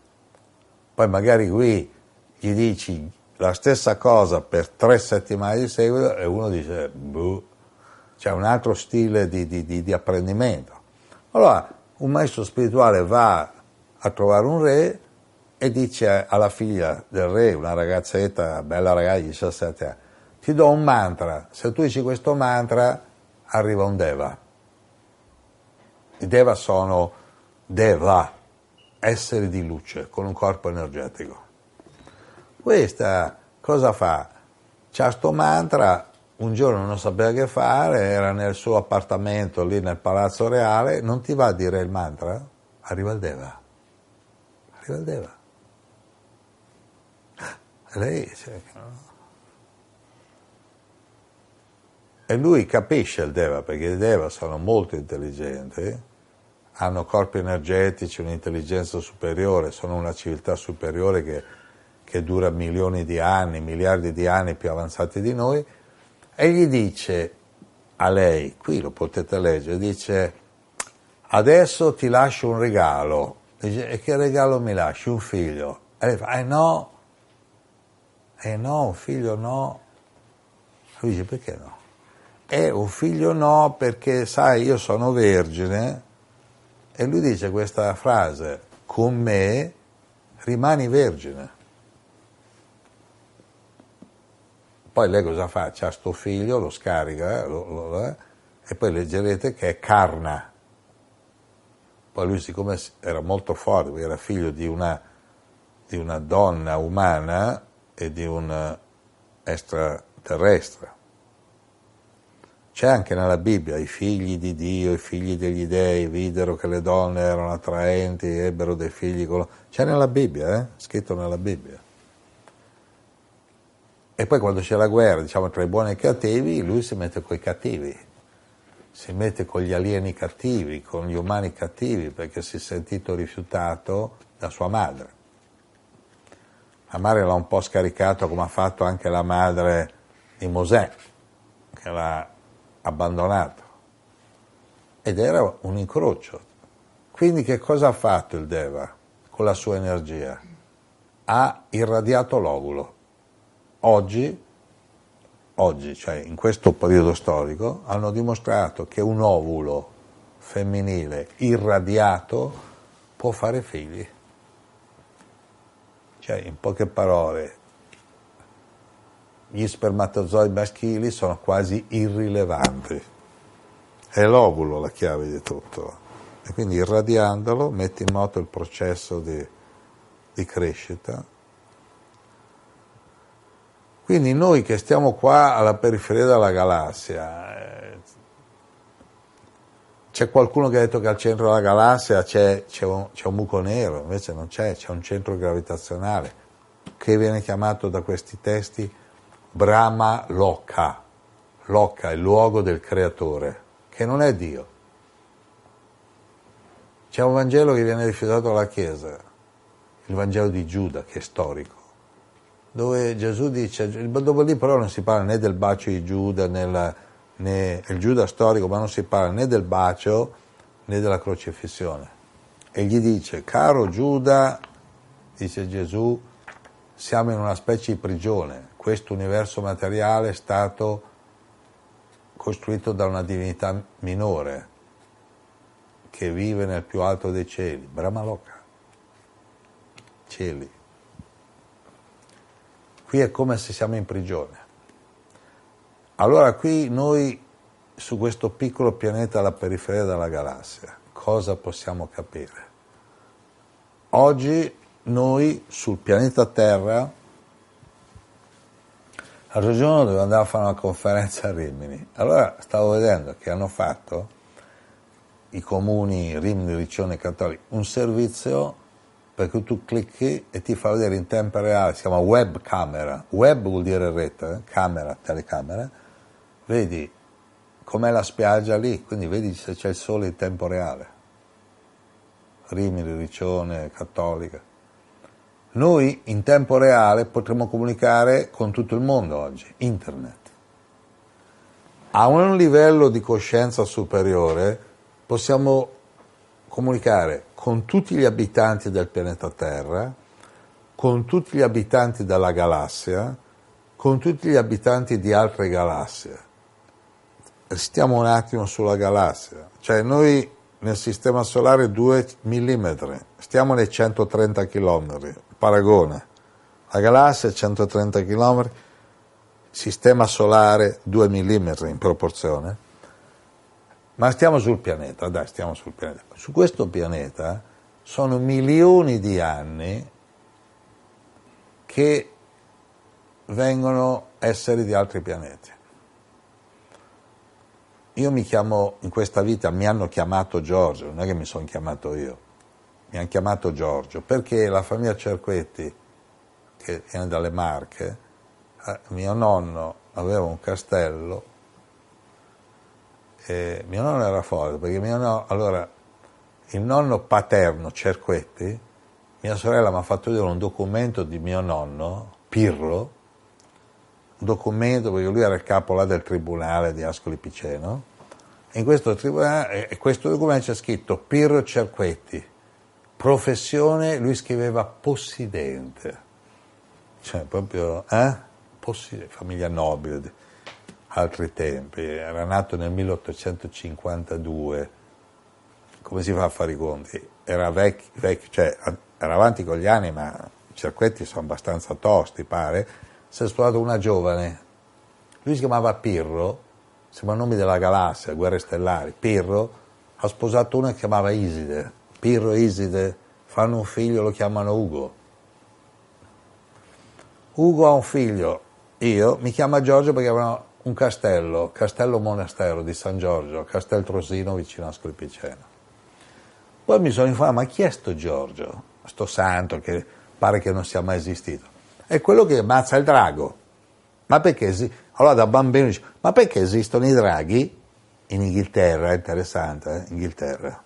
Poi magari qui gli dici la stessa cosa per tre settimane di seguito e uno dice, boh, c'è un altro stile di, di, di, di apprendimento. Allora, un maestro spirituale va a trovare un re e dice alla figlia del re, una ragazzetta, bella ragazza di 17 anni, ti do un mantra, se tu dici questo mantra arriva un Deva. I Deva sono Deva, esseri di luce con un corpo energetico. Questa cosa fa? C'ha sto mantra, un giorno non sapeva che fare, era nel suo appartamento lì nel palazzo reale, non ti va a dire il mantra? Arriva il Deva. Arriva il Deva. E lei, cioè, no? E lui capisce il Deva, perché i Deva sono molto intelligenti, hanno corpi energetici, un'intelligenza superiore, sono una civiltà superiore che, che dura milioni di anni, miliardi di anni più avanzati di noi, e gli dice a lei, qui lo potete leggere, dice adesso ti lascio un regalo, dice e che regalo mi lasci? Un figlio. E lei fa, eh no, eh no, un figlio no. Lui dice perché no? È un figlio no perché sai io sono vergine. E lui dice questa frase con me rimani vergine. Poi lei cosa fa? c'ha sto figlio, lo scarica eh, lo, lo, eh, e poi leggerete che è Karna poi lui siccome era molto forte perché era figlio di una, di una donna umana e di un extraterrestre c'è anche nella Bibbia, i figli di Dio, i figli degli dei, videro che le donne erano attraenti, ebbero dei figli. Con... C'è nella Bibbia, eh? scritto nella Bibbia. E poi quando c'è la guerra, diciamo, tra i buoni e i cattivi, lui si mette con i cattivi, si mette con gli alieni cattivi, con gli umani cattivi, perché si è sentito rifiutato da sua madre. La madre l'ha un po' scaricato come ha fatto anche la madre di Mosè, che l'ha abbandonato ed era un incrocio. Quindi che cosa ha fatto il Deva con la sua energia? Ha irradiato l'ovulo. Oggi oggi, cioè in questo periodo storico, hanno dimostrato che un ovulo femminile irradiato può fare figli. Cioè, in poche parole, gli spermatozoi maschili sono quasi irrilevanti. È l'ovulo la chiave di tutto. E quindi irradiandolo metti in moto il processo di, di crescita. Quindi noi che stiamo qua alla periferia della galassia, eh, c'è qualcuno che ha detto che al centro della galassia c'è, c'è, un, c'è un buco nero, invece non c'è, c'è un centro gravitazionale che viene chiamato da questi testi Brahma Loka, Loka, il luogo del creatore, che non è Dio. C'è un Vangelo che viene rifiutato dalla Chiesa, il Vangelo di Giuda, che è storico, dove Gesù dice, dopo lì però non si parla né del bacio di Giuda, nella, né il Giuda storico, ma non si parla né del bacio né della crocifissione. E gli dice, caro Giuda, dice Gesù, siamo in una specie di prigione, questo universo materiale è stato costruito da una divinità minore che vive nel più alto dei cieli, Brahmaloka, cieli. Qui è come se siamo in prigione. Allora qui noi su questo piccolo pianeta alla periferia della galassia, cosa possiamo capire? Oggi noi sul pianeta Terra L'altro giorno dovevo andare a fare una conferenza a Rimini, allora stavo vedendo che hanno fatto i comuni Rimini, Riccione e Cattolico un servizio perché tu clicchi e ti fa vedere in tempo reale, si chiama web camera, web vuol dire rete, eh? camera, telecamera, vedi com'è la spiaggia lì, quindi vedi se c'è il sole in tempo reale. Rimini, Riccione, Cattolica. Noi in tempo reale potremmo comunicare con tutto il mondo oggi, internet. A un livello di coscienza superiore possiamo comunicare con tutti gli abitanti del pianeta Terra, con tutti gli abitanti della galassia, con tutti gli abitanti di altre galassie. Stiamo un attimo sulla galassia, cioè noi nel sistema solare 2 mm, stiamo nei 130 km, paragone. La galassia è 130 km, sistema solare 2 mm in proporzione, ma stiamo sul pianeta, dai, stiamo sul pianeta. Su questo pianeta sono milioni di anni che vengono esseri di altri pianeti. Io mi chiamo, in questa vita mi hanno chiamato Giorgio, non è che mi sono chiamato io, mi hanno chiamato Giorgio, perché la famiglia Cerquetti, che viene dalle Marche, eh, mio nonno aveva un castello, e mio nonno era forte, perché mio nonno, allora, il nonno paterno Cerquetti, mia sorella mi ha fatto vedere un documento di mio nonno, Pirro, un documento, perché lui era il capo là del tribunale di Ascoli Piceno, in questo, tribunale, e questo documento c'è scritto Pirro Cerquetti, professione, lui scriveva possidente, cioè proprio, eh? Possidente, famiglia nobile, altri tempi, era nato nel 1852, come si fa a fare i conti? Era vecchio, vecchio cioè era avanti con gli anni, ma i cerquetti sono abbastanza tosti, pare, si è sposato una giovane, lui si chiamava Pirro, sembra il nome della galassia, Guerre Stellari, Pirro, ha sposato una che si chiamava Iside, Pirro e Iside fanno un figlio, lo chiamano Ugo. Ugo ha un figlio, io, mi chiama Giorgio perché aveva un castello, castello monastero di San Giorgio, Castel Trosino vicino a Scolpiceno. Poi mi sono informato, ma chi è sto Giorgio? Sto santo che pare che non sia mai esistito. È quello che ammazza il drago. Ma perché? Allora da bambino dice, ma perché esistono i draghi? In Inghilterra, è interessante, eh? Inghilterra.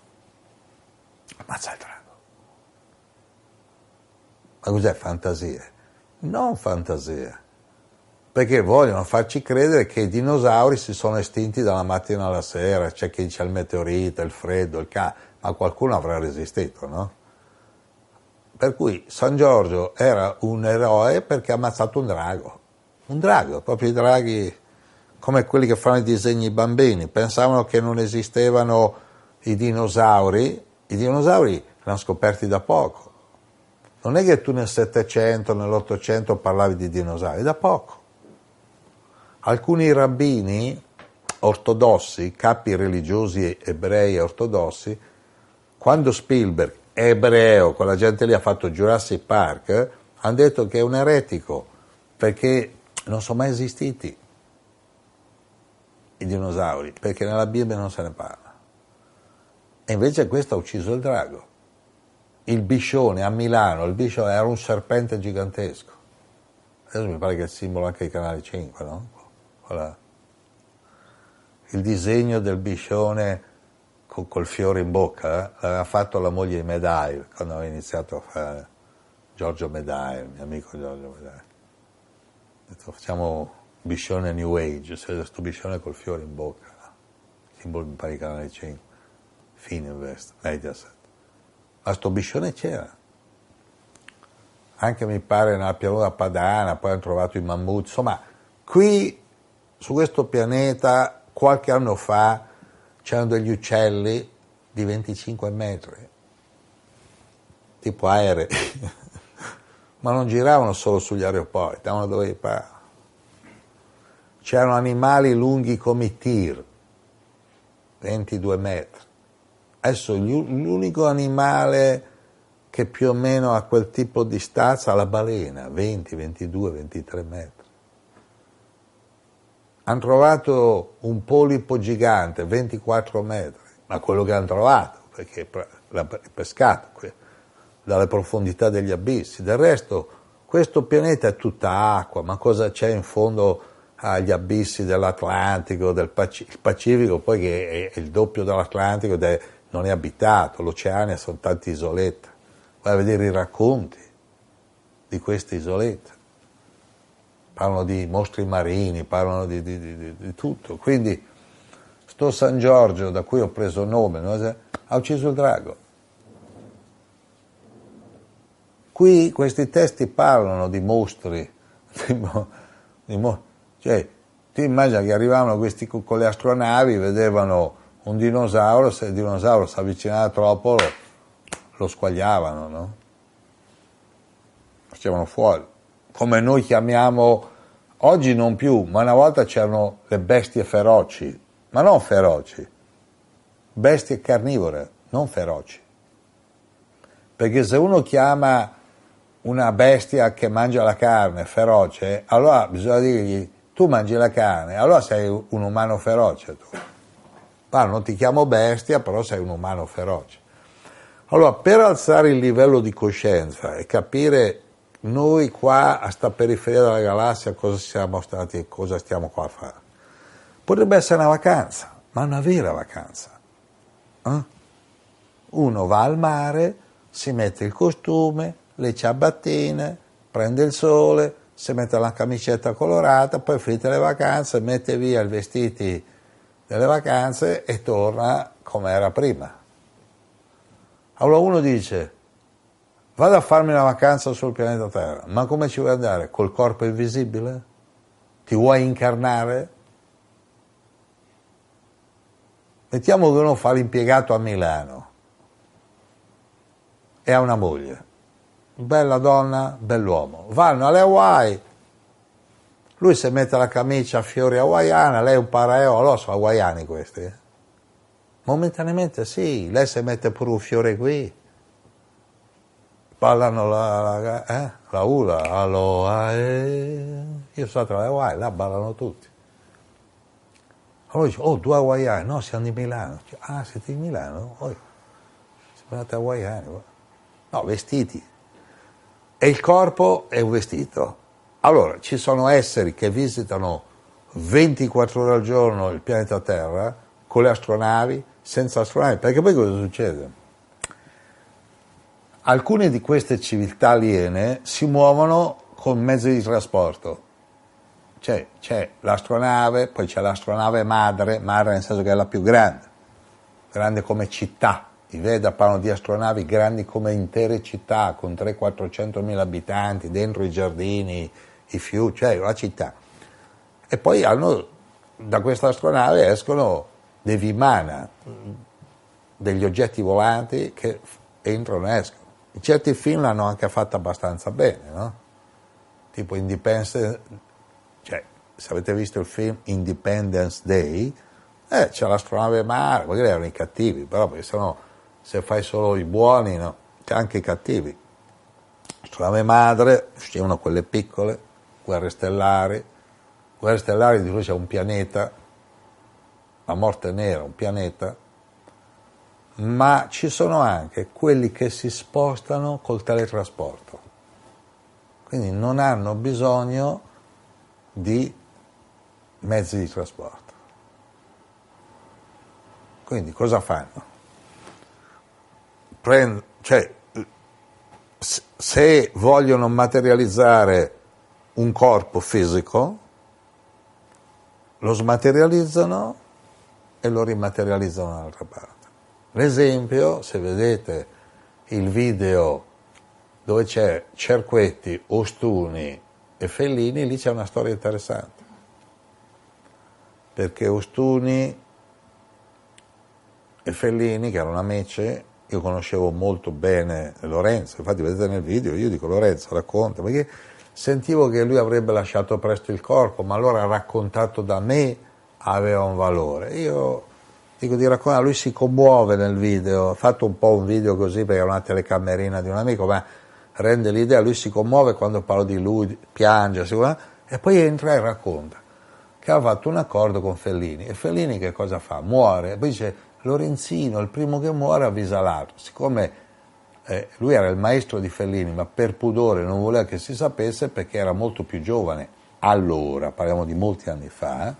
Ammazza il drago. Ma cos'è fantasia? Non fantasia. Perché vogliono farci credere che i dinosauri si sono estinti dalla mattina alla sera, c'è chi dice il meteorite, il freddo, il caldo, ma qualcuno avrà resistito, no? Per cui San Giorgio era un eroe perché ha ammazzato un drago. Un drago, proprio i draghi come quelli che fanno i disegni bambini, pensavano che non esistevano i dinosauri, i dinosauri hanno scoperti da poco. Non è che tu nel Settecento, nell'Ottocento parlavi di dinosauri, da poco. Alcuni rabbini ortodossi, capi religiosi ebrei ortodossi, quando Spielberg, ebreo, quella gente lì ha fatto Jurassic Park, hanno detto che è un eretico, perché non sono mai esistiti i dinosauri, perché nella Bibbia non se ne parla. E invece questo ha ucciso il drago. Il biscione a Milano, il biscione era un serpente gigantesco. Adesso mi pare che è il simbolo anche di Canale 5, no? Quella il disegno del biscione col, col fiore in bocca, eh? l'aveva fatto la moglie di Medaille, quando aveva iniziato a fare Giorgio Medaille, il mio amico Giorgio Medaille. Ha detto facciamo biscione New Age, questo biscione col fiore in bocca, simbolo mi pare di canale 5, Fininvest, Mediaset. Ma sto biscione c'era. Anche mi pare nella pianura padana, poi hanno trovato i mammut, insomma, qui su questo pianeta qualche anno fa c'erano degli uccelli di 25 metri, tipo aerei, ma non giravano solo sugli aeroporti, andavano dove gli pare. C'erano animali lunghi come i tir, 22 metri. Adesso l'unico animale che più o meno ha quel tipo di stazza è la balena, 20, 22, 23 metri hanno trovato un polipo gigante, 24 metri, ma quello che hanno trovato, perché l'ha pescato dalle profondità degli abissi. Del resto, questo pianeta è tutta acqua, ma cosa c'è in fondo agli abissi dell'Atlantico, del Pacifico poi che è il doppio dell'Atlantico ed è, non è abitato, l'oceano sono tante isolette. Vai a vedere i racconti di queste isolette parlano di mostri marini, parlano di, di, di, di tutto. Quindi sto San Giorgio, da cui ho preso nome, no? ha ucciso il drago. Qui questi testi parlano di mostri, di mo- cioè, ti immagini che arrivavano questi con le astronavi, vedevano un dinosauro, se il dinosauro si avvicinava troppo lo, lo squagliavano, no? Facevano fuori come noi chiamiamo, oggi non più, ma una volta c'erano le bestie feroci, ma non feroci, bestie carnivore, non feroci. Perché se uno chiama una bestia che mangia la carne feroce, allora bisogna dirgli tu mangi la carne, allora sei un umano feroce tu. Ma non ti chiamo bestia, però sei un umano feroce. Allora, per alzare il livello di coscienza e capire noi qua a sta periferia della galassia cosa siamo stati e cosa stiamo qua a fare? Potrebbe essere una vacanza, ma una vera vacanza. Eh? Uno va al mare, si mette il costume, le ciabattine, prende il sole, si mette la camicetta colorata, poi finite le vacanze, mette via i vestiti delle vacanze e torna come era prima. Allora uno dice, Vado a farmi una vacanza sul pianeta Terra, ma come ci vuoi andare? Col corpo invisibile? Ti vuoi incarnare? Mettiamo che uno fa l'impiegato a Milano e ha una moglie, bella donna, bell'uomo, vanno alle Hawaii, lui si mette la camicia a fiori hawaiana, lei un paraeo, allora sono hawaiani questi. Eh? Momentaneamente sì, lei si mette pure un fiore qui, ballano la, la, eh, la ula, aloha, eh. io sono stato alle Hawaii, là ballano tutti. Allora dice, oh, due hawaiani, no, siamo di Milano. Dice, ah, siete di Milano? Oh, andati hawaiani. No, vestiti. E il corpo è un vestito. Allora, ci sono esseri che visitano 24 ore al giorno il pianeta Terra con le astronavi, senza astronavi, perché poi cosa succede? alcune di queste civiltà aliene si muovono con mezzi di trasporto. C'è, c'è l'astronave, poi c'è l'astronave madre, madre nel senso che è la più grande, grande come città. I Veda parlano di astronavi grandi come intere città, con 300-400 mila abitanti, dentro i giardini, i cioè la città. E poi hanno da questa astronave escono dei Vimana, degli oggetti volanti che entrano e escono. In certi film l'hanno anche fatto abbastanza bene, no? Tipo Independence, cioè se avete visto il film Independence Day, eh, c'è l'astronave Mare, magari erano i cattivi, però perché sennò se fai solo i buoni, no? c'è anche i cattivi. L'astronave madre, uscivano quelle piccole, guerre stellari, guerre stellari di cui c'è un pianeta, la morte nera, un pianeta, ma ci sono anche quelli che si spostano col teletrasporto, quindi non hanno bisogno di mezzi di trasporto. Quindi cosa fanno? Prend, cioè, se vogliono materializzare un corpo fisico, lo smaterializzano e lo rimaterializzano da un'altra parte. L'esempio, se vedete il video dove c'è Cerquetti, Ostuni e Fellini, lì c'è una storia interessante. Perché Ostuni e Fellini, che erano amici, io conoscevo molto bene Lorenzo, infatti vedete nel video, io dico Lorenzo racconta, perché sentivo che lui avrebbe lasciato presto il corpo, ma allora raccontato da me aveva un valore. Io dico di raccontare, lui si commuove nel video, ho fatto un po' un video così perché era una telecamerina di un amico, ma rende l'idea, lui si commuove quando parlo di lui, piange, e poi entra e racconta che ha fatto un accordo con Fellini e Fellini che cosa fa? Muore, e poi dice Lorenzino, il primo che muore avvisa l'altro, siccome eh, lui era il maestro di Fellini ma per pudore non voleva che si sapesse perché era molto più giovane allora, parliamo di molti anni fa, eh,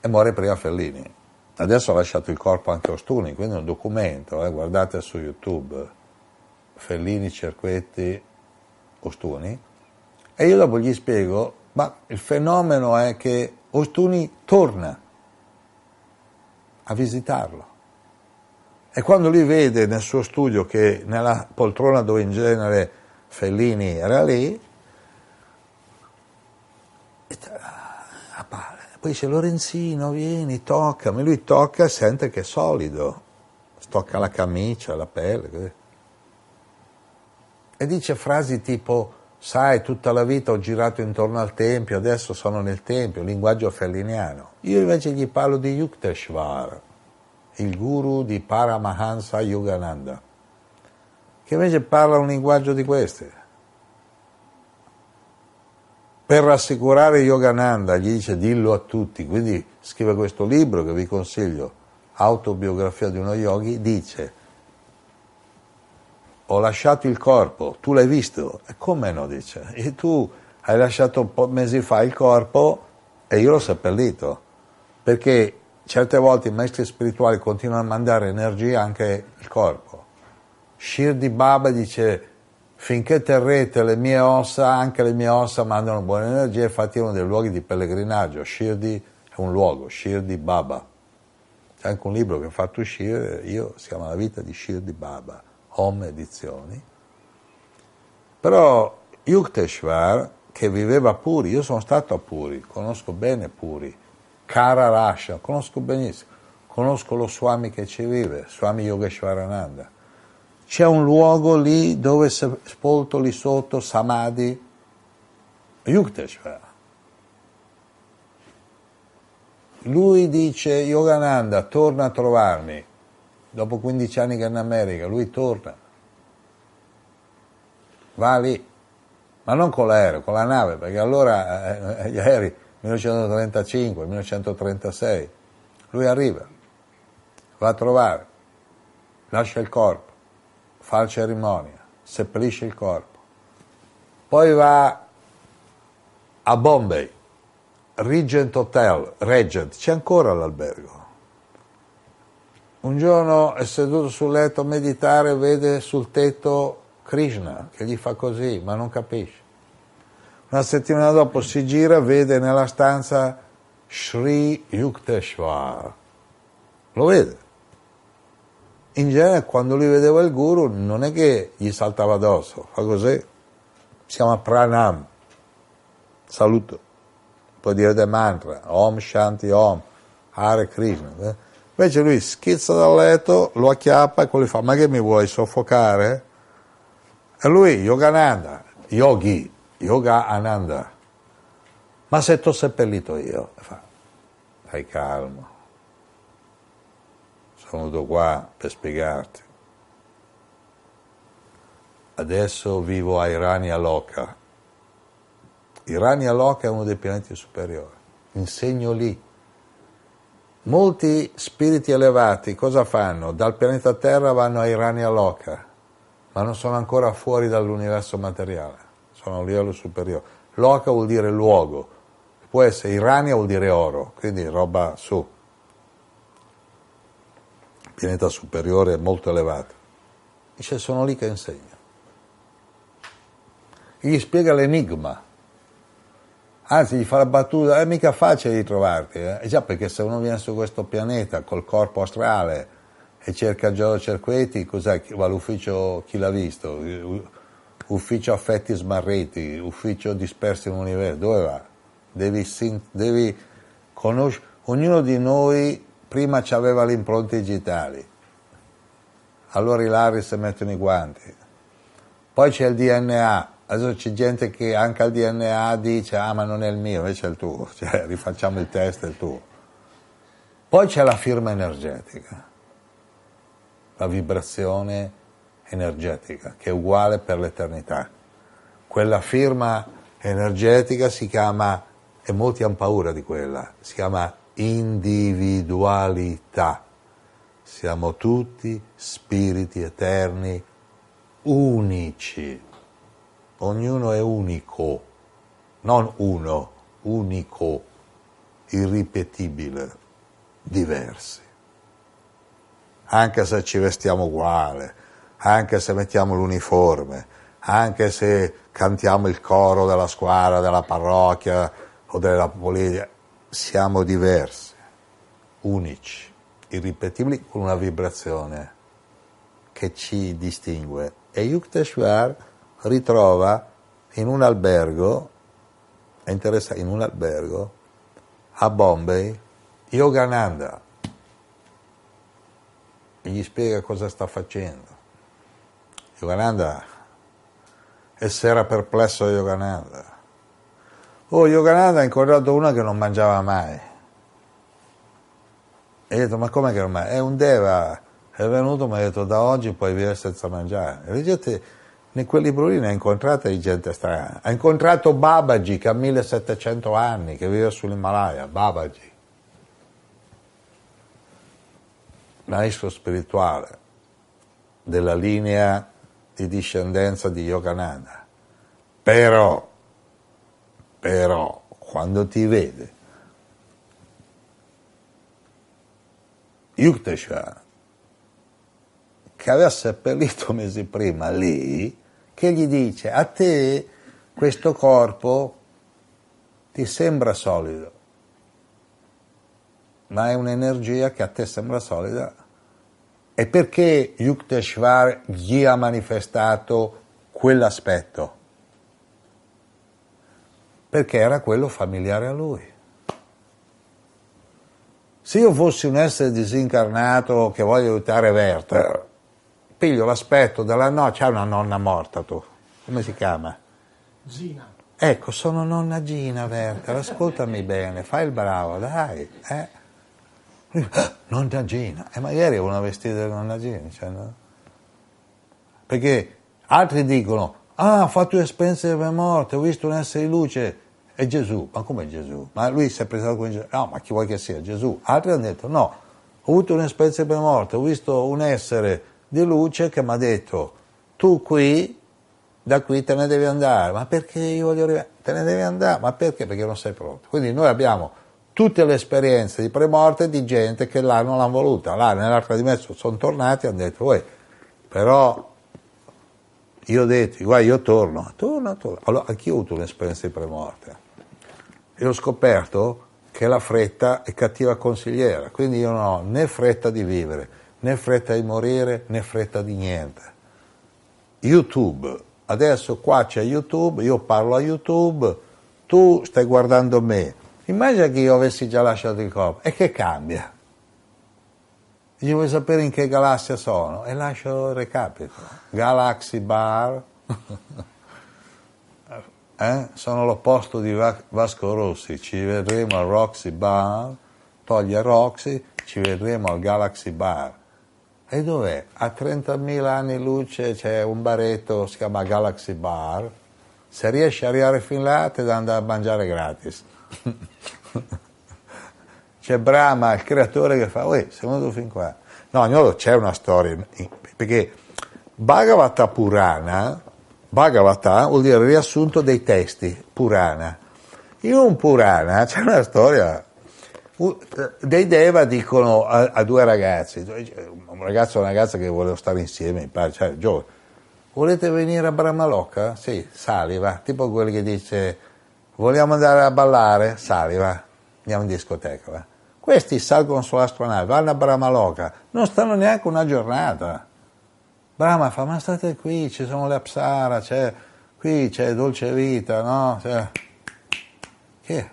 e muore prima Fellini. Adesso ha lasciato il corpo anche Ostuni, quindi è un documento, eh, guardate su YouTube, Fellini, Cerquetti, Ostuni, e io dopo gli spiego, ma il fenomeno è che Ostuni torna a visitarlo. E quando lui vede nel suo studio che nella poltrona dove in genere Fellini era lì, poi dice Lorenzino, vieni, toccami, lui tocca e sente che è solido, tocca la camicia, la pelle. Così. E dice frasi tipo, sai, tutta la vita ho girato intorno al Tempio, adesso sono nel Tempio, linguaggio felliniano. Io invece gli parlo di Yukteswar, il guru di Paramahansa Yogananda, che invece parla un linguaggio di questi per rassicurare Yogananda, gli dice dillo a tutti, quindi scrive questo libro che vi consiglio, Autobiografia di uno yogi, dice ho lasciato il corpo, tu l'hai visto? E come no, dice, e tu hai lasciato mesi fa il corpo e io l'ho seppellito, perché certe volte i maestri spirituali continuano a mandare energia anche il corpo. Shirdi Baba dice finché terrete le mie ossa, anche le mie ossa mandano buona energia, infatti è uno dei luoghi di pellegrinaggio, Shirdi è un luogo, Shirdi Baba. C'è anche un libro che ho fatto uscire, io, si chiama La vita di Shirdi Baba, Home Edizioni. Però Yukteswar, che viveva a Puri, io sono stato a Puri, conosco bene Puri, Kara Rasha, conosco benissimo, conosco lo Swami che ci vive, Swami Yogeshwarananda c'è un luogo lì dove è spolto lì sotto Samadhi, Yukteswara. Lui dice, Yogananda, torna a trovarmi. Dopo 15 anni che è in America, lui torna. Va lì, ma non con l'aereo, con la nave, perché allora eh, gli aerei 1935, 1936, lui arriva, va a trovare, lascia il corpo fa la cerimonia, seppellisce il corpo, poi va a Bombay, Regent Hotel, Regent, c'è ancora l'albergo. Un giorno è seduto sul letto a meditare vede sul tetto Krishna che gli fa così, ma non capisce. Una settimana dopo si gira, vede nella stanza Sri Yukteswar. Lo vede in genere quando lui vedeva il guru non è che gli saltava addosso, fa così, si chiama pranam, saluto, puoi dire dei mantra, Om Shanti Om, Hare Krishna. eh. Invece lui schizza dal letto, lo acchiappa e quello gli fa, ma che mi vuoi soffocare? E lui, Yogananda, Yogi, Yoga Ananda, ma se ti ho seppellito io, fa, stai calmo, sono venuto qua per spiegarti. Adesso vivo a Irania Loca. Irania Loca è uno dei pianeti superiori. Insegno lì. Molti spiriti elevati cosa fanno? Dal pianeta Terra vanno a Irania Loca, ma non sono ancora fuori dall'universo materiale, sono a un livello superiore. Loca vuol dire luogo, può essere Irania vuol dire oro, quindi roba su. Pianeta superiore molto elevato. Dice sono lì che insegno. E gli spiega l'enigma. Anzi, gli fa la battuta, è mica facile di trovarti. Eh? E già perché se uno viene su questo pianeta col corpo astrale e cerca Giorgio Cerqueti, cos'è? Va all'ufficio, chi l'ha visto? Ufficio affetti smarriti, ufficio dispersi nell'universo, dove va? Devi, devi conoscere, ognuno di noi prima aveva le impronte digitali, allora i Larry si mettono i guanti, poi c'è il DNA, adesso c'è gente che anche al DNA dice ah ma non è il mio, invece è il tuo, cioè rifacciamo il test, è il tuo. Poi c'è la firma energetica, la vibrazione energetica, che è uguale per l'eternità. Quella firma energetica si chiama, e molti hanno paura di quella, si chiama individualità. Siamo tutti spiriti eterni unici. Ognuno è unico, non uno, unico, irripetibile, diversi. Anche se ci vestiamo uguale, anche se mettiamo l'uniforme, anche se cantiamo il coro della squadra, della parrocchia o della politica, siamo diversi, unici, irripetibili, con una vibrazione che ci distingue. E Yukteswar ritrova in un albergo, è interessante, in un albergo a Bombay, Yogananda gli spiega cosa sta facendo. Yogananda, e si era perplesso Yogananda. Oh, Yogananda ha incontrato una che non mangiava mai. E gli ha detto, ma com'è che non mangia? È un deva, è venuto, mi ha detto, da oggi puoi vivere senza mangiare. E leggete, in quel libro lì ne ha incontrata di gente strana. Ha incontrato Babaji, che ha 1700 anni, che vive sull'Himalaya, Babaji. Maestro spirituale della linea di discendenza di Yogananda. Però, però, quando ti vede, Yukteswar, che aveva seppellito mesi prima lì, che gli dice, a te questo corpo ti sembra solido, ma è un'energia che a te sembra solida. E perché Yukteswar gli ha manifestato quell'aspetto? Perché era quello familiare a lui. Se io fossi un essere disincarnato che voglio aiutare Werther, piglio l'aspetto della nonna, c'è una nonna morta tu, come si chiama? Gina. Ecco, sono nonna Gina Werther, ascoltami bene, fai il bravo, dai. Eh? Lui, "Ah, Nonna Gina, e magari è una vestita di nonna Gina, cioè, no? Perché altri dicono, ah, ho fatto esperienze della morte, ho visto un essere di luce, è Gesù. Ma come Gesù? Ma lui si è presentato come Gesù. No, ma chi vuoi che sia? Gesù. Altri hanno detto, no, ho avuto un'esperienza della morte, ho visto un essere di luce che mi ha detto, tu qui, da qui te ne devi andare. Ma perché io voglio arrivare? Te ne devi andare. Ma perché? Perché non sei pronto. Quindi noi abbiamo tutte le esperienze di premorte di gente che là non l'hanno voluta. Là nell'altra dimensione sono tornati e hanno detto, uè, però io ho detto, guarda, io torno, torno, torno. Allora, anch'io ho avuto un'esperienza di premorte e ho scoperto che la fretta è cattiva consigliera, quindi io non ho né fretta di vivere, né fretta di morire, né fretta di niente. YouTube, adesso qua c'è YouTube, io parlo a YouTube, tu stai guardando me, Immagina che io avessi già lasciato il corpo. E che cambia? Dici, vuoi sapere in che galassia sono? E lascio il recapito. Galaxy Bar. eh? Sono l'opposto di Vasco Rossi. Ci vedremo al Roxy Bar. Toglie Roxy, ci vedremo al Galaxy Bar. E dov'è? A 30.000 anni luce c'è un baretto, si chiama Galaxy Bar. Se riesci a arrivare fin là, ti da andare a mangiare gratis. c'è Brahma, il creatore, che fa, uè, sei venuto fin qua. No, Agnolo, c'è una storia, perché Bhagavata Purana, Bhagavata vuol dire riassunto dei testi, Purana. In un Purana c'è una storia, dei Deva dicono a, a due ragazzi, un ragazzo e una ragazza che volevano stare insieme, in pace, cioè, giovane, volete venire a Brahmaloka? Sì, sali, va, tipo quelli che dice vogliamo andare a ballare? Sali, va, andiamo in discoteca, va. Questi salgono sull'astronave, vanno a Brahmaloka, non stanno neanche una giornata. Brahma fa, ma state qui, ci sono le Apsara, c'è, qui c'è dolce vita, no? C'è... Che?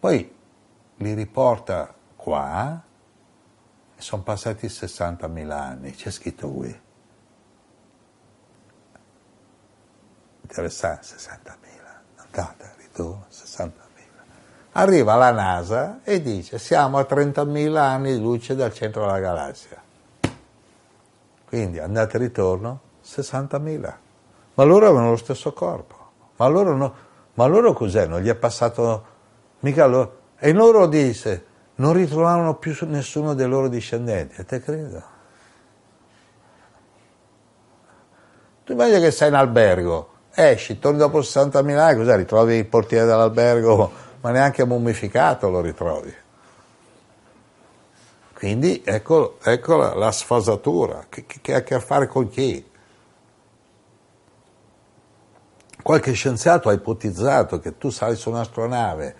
Poi li riporta qua e sono passati 60.000 anni, c'è scritto qui. Interessante, 60.000, ritorno, 60.000. Arriva la NASA e dice siamo a 30.000 anni di luce dal centro della galassia. Quindi andata e ritorno 60.000. Ma loro avevano lo stesso corpo. Ma loro, no, ma loro cos'è? Non gli è passato mica loro. E loro disse non ritrovarono più nessuno dei loro discendenti. E te credo. Tu immagini che sei in albergo, esci, torni dopo 60.000 anni, cos'è? Ritrovi il portiere dell'albergo ma neanche mummificato lo ritrovi. Quindi ecco, ecco la, la, sfasatura, che, che, ha a che fare con chi? Qualche scienziato ha ipotizzato che tu sali su un'astronave,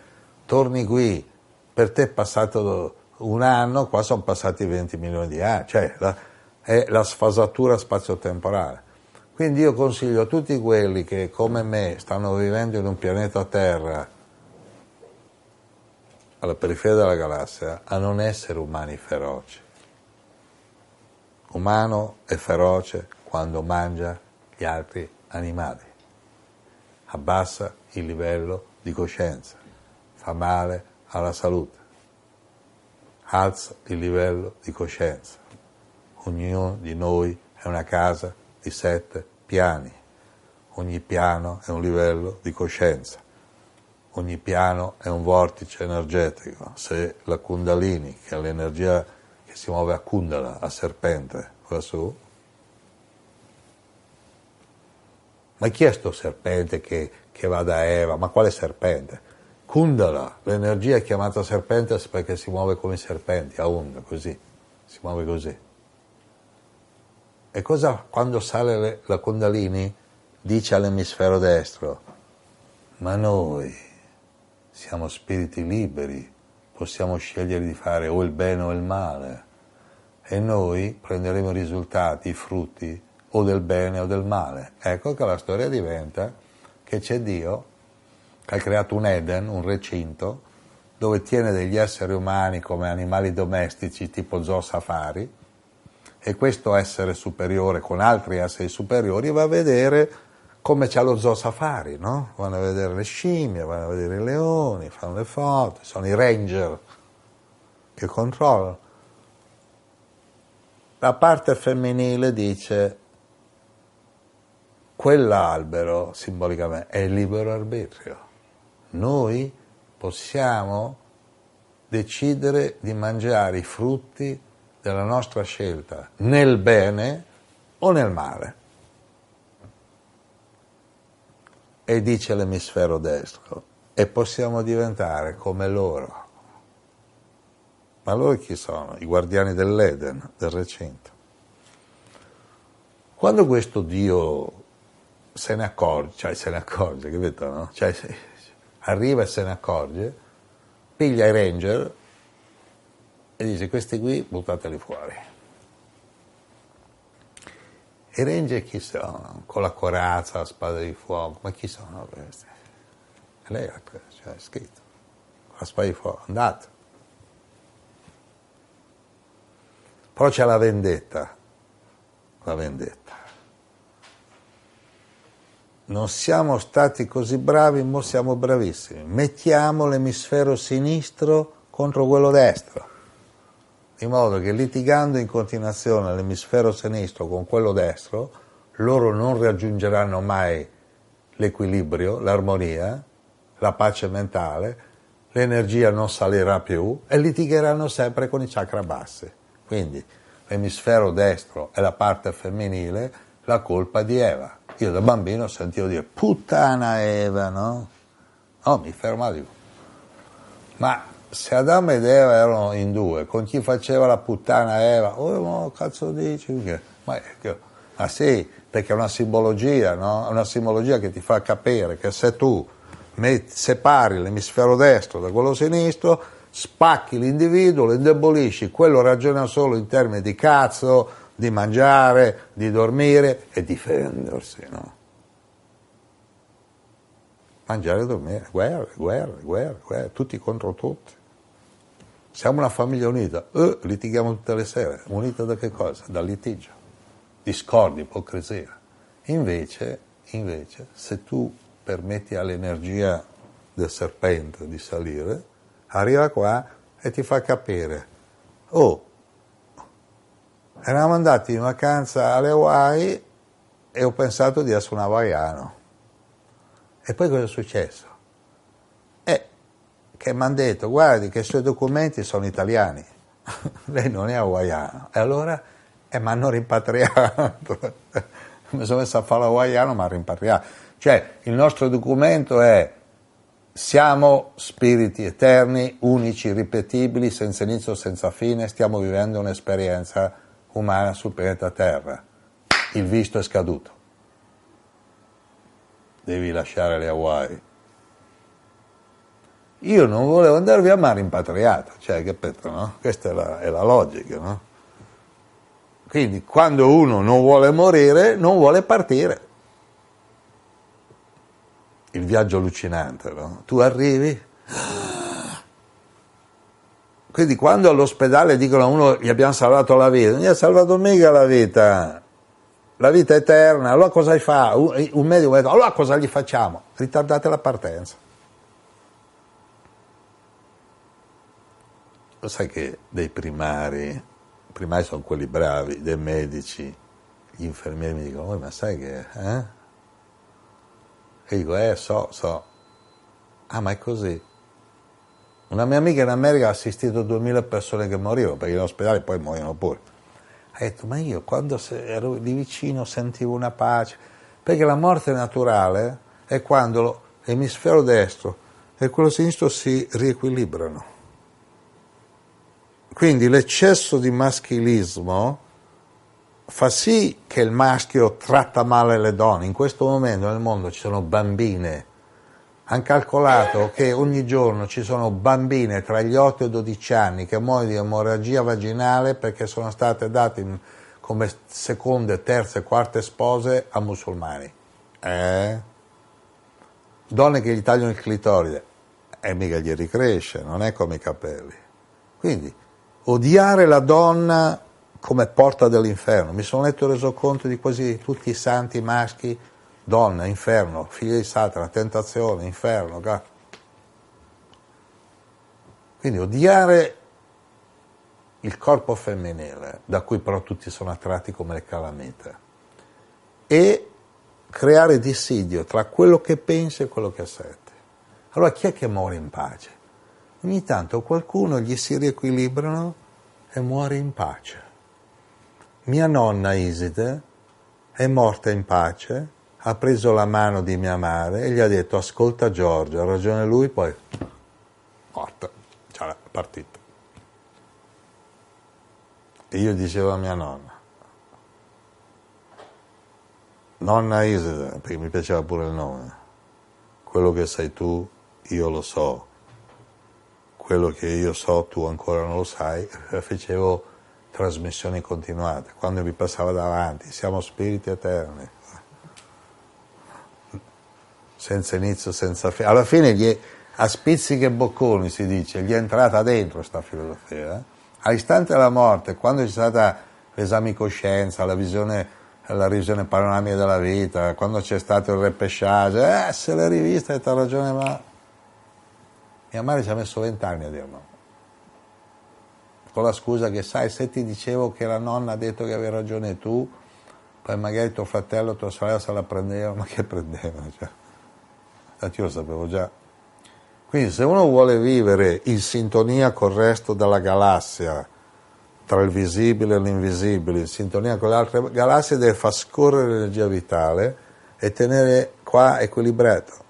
torni qui, per te è passato un anno, qua sono passati 20 milioni di anni, cioè la, è la sfasatura spazio-temporale. Quindi io consiglio a tutti quelli che come me stanno vivendo in un pianeta Terra alla periferia della galassia a non essere umani feroci. Umano è feroce quando mangia gli altri animali, abbassa il livello di coscienza, fa male alla salute, alza il livello di coscienza. Ognuno di noi è una casa di sette piani, ogni piano è un livello di coscienza ogni piano è un vortice energetico. Se la Kundalini, che è l'energia che si muove a Kundala, a serpente, va su, ma chi è sto serpente che, che va da Eva? Ma quale serpente? Kundala, l'energia è chiamata serpente perché si muove come i serpenti, a onda, così, si muove così. E cosa quando sale la Kundalini dice all'emisfero destro? Ma noi siamo spiriti liberi, possiamo scegliere di fare o il bene o il male e noi prenderemo i risultati, i frutti o del bene o del male. Ecco che la storia diventa che c'è Dio che ha creato un Eden, un recinto, dove tiene degli esseri umani come animali domestici tipo zoo safari e questo essere superiore con altri esseri superiori va a vedere come c'è lo zoo safari, no? Vanno a vedere le scimmie, vanno a vedere i leoni, fanno le foto, sono i ranger che controllano. La parte femminile dice quell'albero simbolicamente è il libero arbitrio. Noi possiamo decidere di mangiare i frutti della nostra scelta nel bene o nel male. e dice l'emisfero destro e possiamo diventare come loro. Ma loro chi sono? I guardiani dell'Eden, del recinto. Quando questo Dio se ne accorge, cioè se ne accorge, capito? No? Cioè, arriva e se ne accorge, piglia i ranger e dice questi qui buttateli fuori. I ranger chi sono? Con la corazza, la spada di fuoco, ma chi sono questi? E lei ha cioè, scritto. la spada di fuoco, andate. Però c'è la vendetta, la vendetta. Non siamo stati così bravi, ma siamo bravissimi. Mettiamo l'emisfero sinistro contro quello destro, in modo che litigando in continuazione l'emisfero sinistro con quello destro, loro non raggiungeranno mai l'equilibrio, l'armonia, la pace mentale, l'energia non salirà più e litigheranno sempre con i chakra bassi. Quindi l'emisfero destro è la parte femminile, la colpa di Eva. Io da bambino sentivo dire puttana Eva, no? No, mi fermavo dico, ma se Adamo ed Eva erano in due, con chi faceva la puttana Eva, oh, ma cazzo dici? Ma, ma sì, perché è una simbologia, no? È una simbologia che ti fa capire che se tu separi l'emisfero destro da quello sinistro, spacchi l'individuo, lo indebolisci, quello ragiona solo in termini di cazzo, di mangiare, di dormire e difendersi, no? Mangiare e dormire, guerra, guerra, guerra, guerra, tutti contro tutti. Siamo una famiglia unita, eh, litighiamo tutte le sere, unita da che cosa? Dal litigio discordia, ipocrisia. Invece, invece, se tu permetti all'energia del serpente di salire, arriva qua e ti fa capire, oh, eravamo andati in vacanza alle Hawaii e ho pensato di essere un hawaiano. E poi cosa è successo? Eh, che mi hanno detto, guardi che i suoi documenti sono italiani, lei non è hawaiano. E allora e mi hanno rimpatriato. mi sono messo a fare l'hawaiano, ma rimpatriato. Cioè, il nostro documento è siamo spiriti eterni, unici, ripetibili, senza inizio, senza fine, stiamo vivendo un'esperienza umana sul pianeta Terra. Il visto è scaduto. Devi lasciare le Hawaii. Io non volevo andare via, ma rimpatriato, cioè, capito, no? Questa è la, è la logica, no? Quindi quando uno non vuole morire, non vuole partire. Il viaggio allucinante, no? Tu arrivi. Quindi quando all'ospedale dicono a uno gli abbiamo salvato la vita, non gli ha salvato mica la vita, la vita eterna, allora cosa gli fa? Un medico ha detto, allora cosa gli facciamo? Ritardate la partenza. Sai che dei primari primari sono quelli bravi, dei medici, gli infermieri mi dicono, ma sai che... Eh? E dico, eh, so, so. Ah, ma è così. Una mia amica in America ha assistito 2000 persone che morivano, perché in ospedale poi muoiono pure. Ha detto, ma io quando ero lì vicino sentivo una pace, perché la morte naturale è quando l'emisfero destro e quello sinistro si riequilibrano. Quindi l'eccesso di maschilismo fa sì che il maschio tratta male le donne. In questo momento nel mondo ci sono bambine. Hanno calcolato che ogni giorno ci sono bambine tra gli 8 e i 12 anni che muoiono di emorragia vaginale perché sono state date come seconde, terze, quarte spose a musulmani. Eh? Donne che gli tagliano il clitoride. E eh, mica gli ricresce, non è come i capelli. Quindi odiare la donna come porta dell'inferno. Mi sono letto e reso conto di quasi tutti i santi maschi, donna, inferno, figlia di Satana, tentazione, inferno. Quindi odiare il corpo femminile, da cui però tutti sono attratti come le calamite, e creare dissidio tra quello che pensa e quello che sente. Allora chi è che muore in pace? Ogni tanto qualcuno gli si riequilibrano e muore in pace. Mia nonna Iside è morta in pace, ha preso la mano di mia madre e gli ha detto ascolta Giorgio, ha ragione lui, poi morta, ciao, partita. E io dicevo a mia nonna, nonna Iside, perché mi piaceva pure il nome, quello che sai tu, io lo so, quello che io so tu ancora non lo sai, facevo trasmissioni continuate, quando mi passava davanti, siamo spiriti eterni, senza inizio, senza fine. Alla fine gli, a spizzichi e bocconi si dice, gli è entrata dentro questa filosofia. Eh? All'istante della morte, quando c'è stata l'esame di coscienza, la visione la revisione panoramica della vita, quando c'è stato il repesciage, eh, se l'è rivista e ti ha ragione, ma mia madre ci ha messo vent'anni a dirlo. Con la scusa che sai, se ti dicevo che la nonna ha detto che avevi ragione tu, poi magari tuo fratello, tua sorella se la prendeva, ma che prendeva? Cioè, infatti io lo sapevo già. Quindi se uno vuole vivere in sintonia col resto della galassia, tra il visibile e l'invisibile, in sintonia con le altre galassie, deve far scorrere l'energia vitale e tenere qua equilibrato.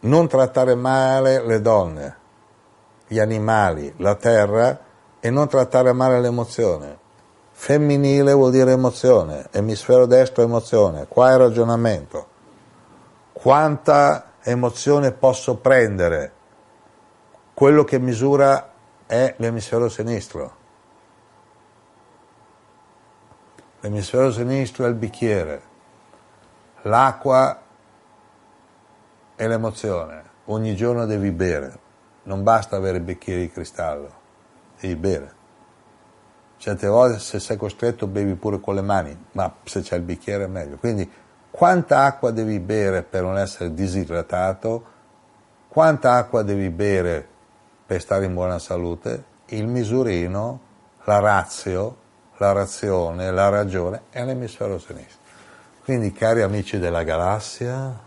Non trattare male le donne, gli animali, la terra e non trattare male l'emozione. Femminile vuol dire emozione, emisfero destro emozione, qua è ragionamento. Quanta emozione posso prendere? Quello che misura è l'emisfero sinistro l'emisfero sinistro è il bicchiere, l'acqua è l'emozione, ogni giorno devi bere, non basta avere bicchieri di cristallo, devi bere. Certe volte se sei costretto bevi pure con le mani, ma se c'è il bicchiere è meglio. Quindi quanta acqua devi bere per non essere disidratato, quanta acqua devi bere per stare in buona salute, il misurino, la razio, la razione, la ragione è l'emisfero sinistro. Quindi cari amici della galassia,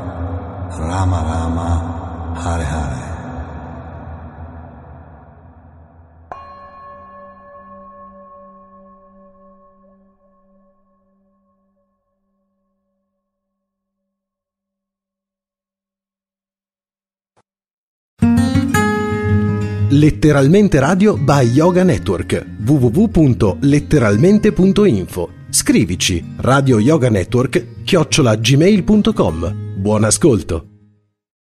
Rama Rama, Hare Hare. Letteralmente Radio by Yoga Network www.letteralmente.info Scrivici Radio Yoga Network chiocciolagmail.com Buon ascolto!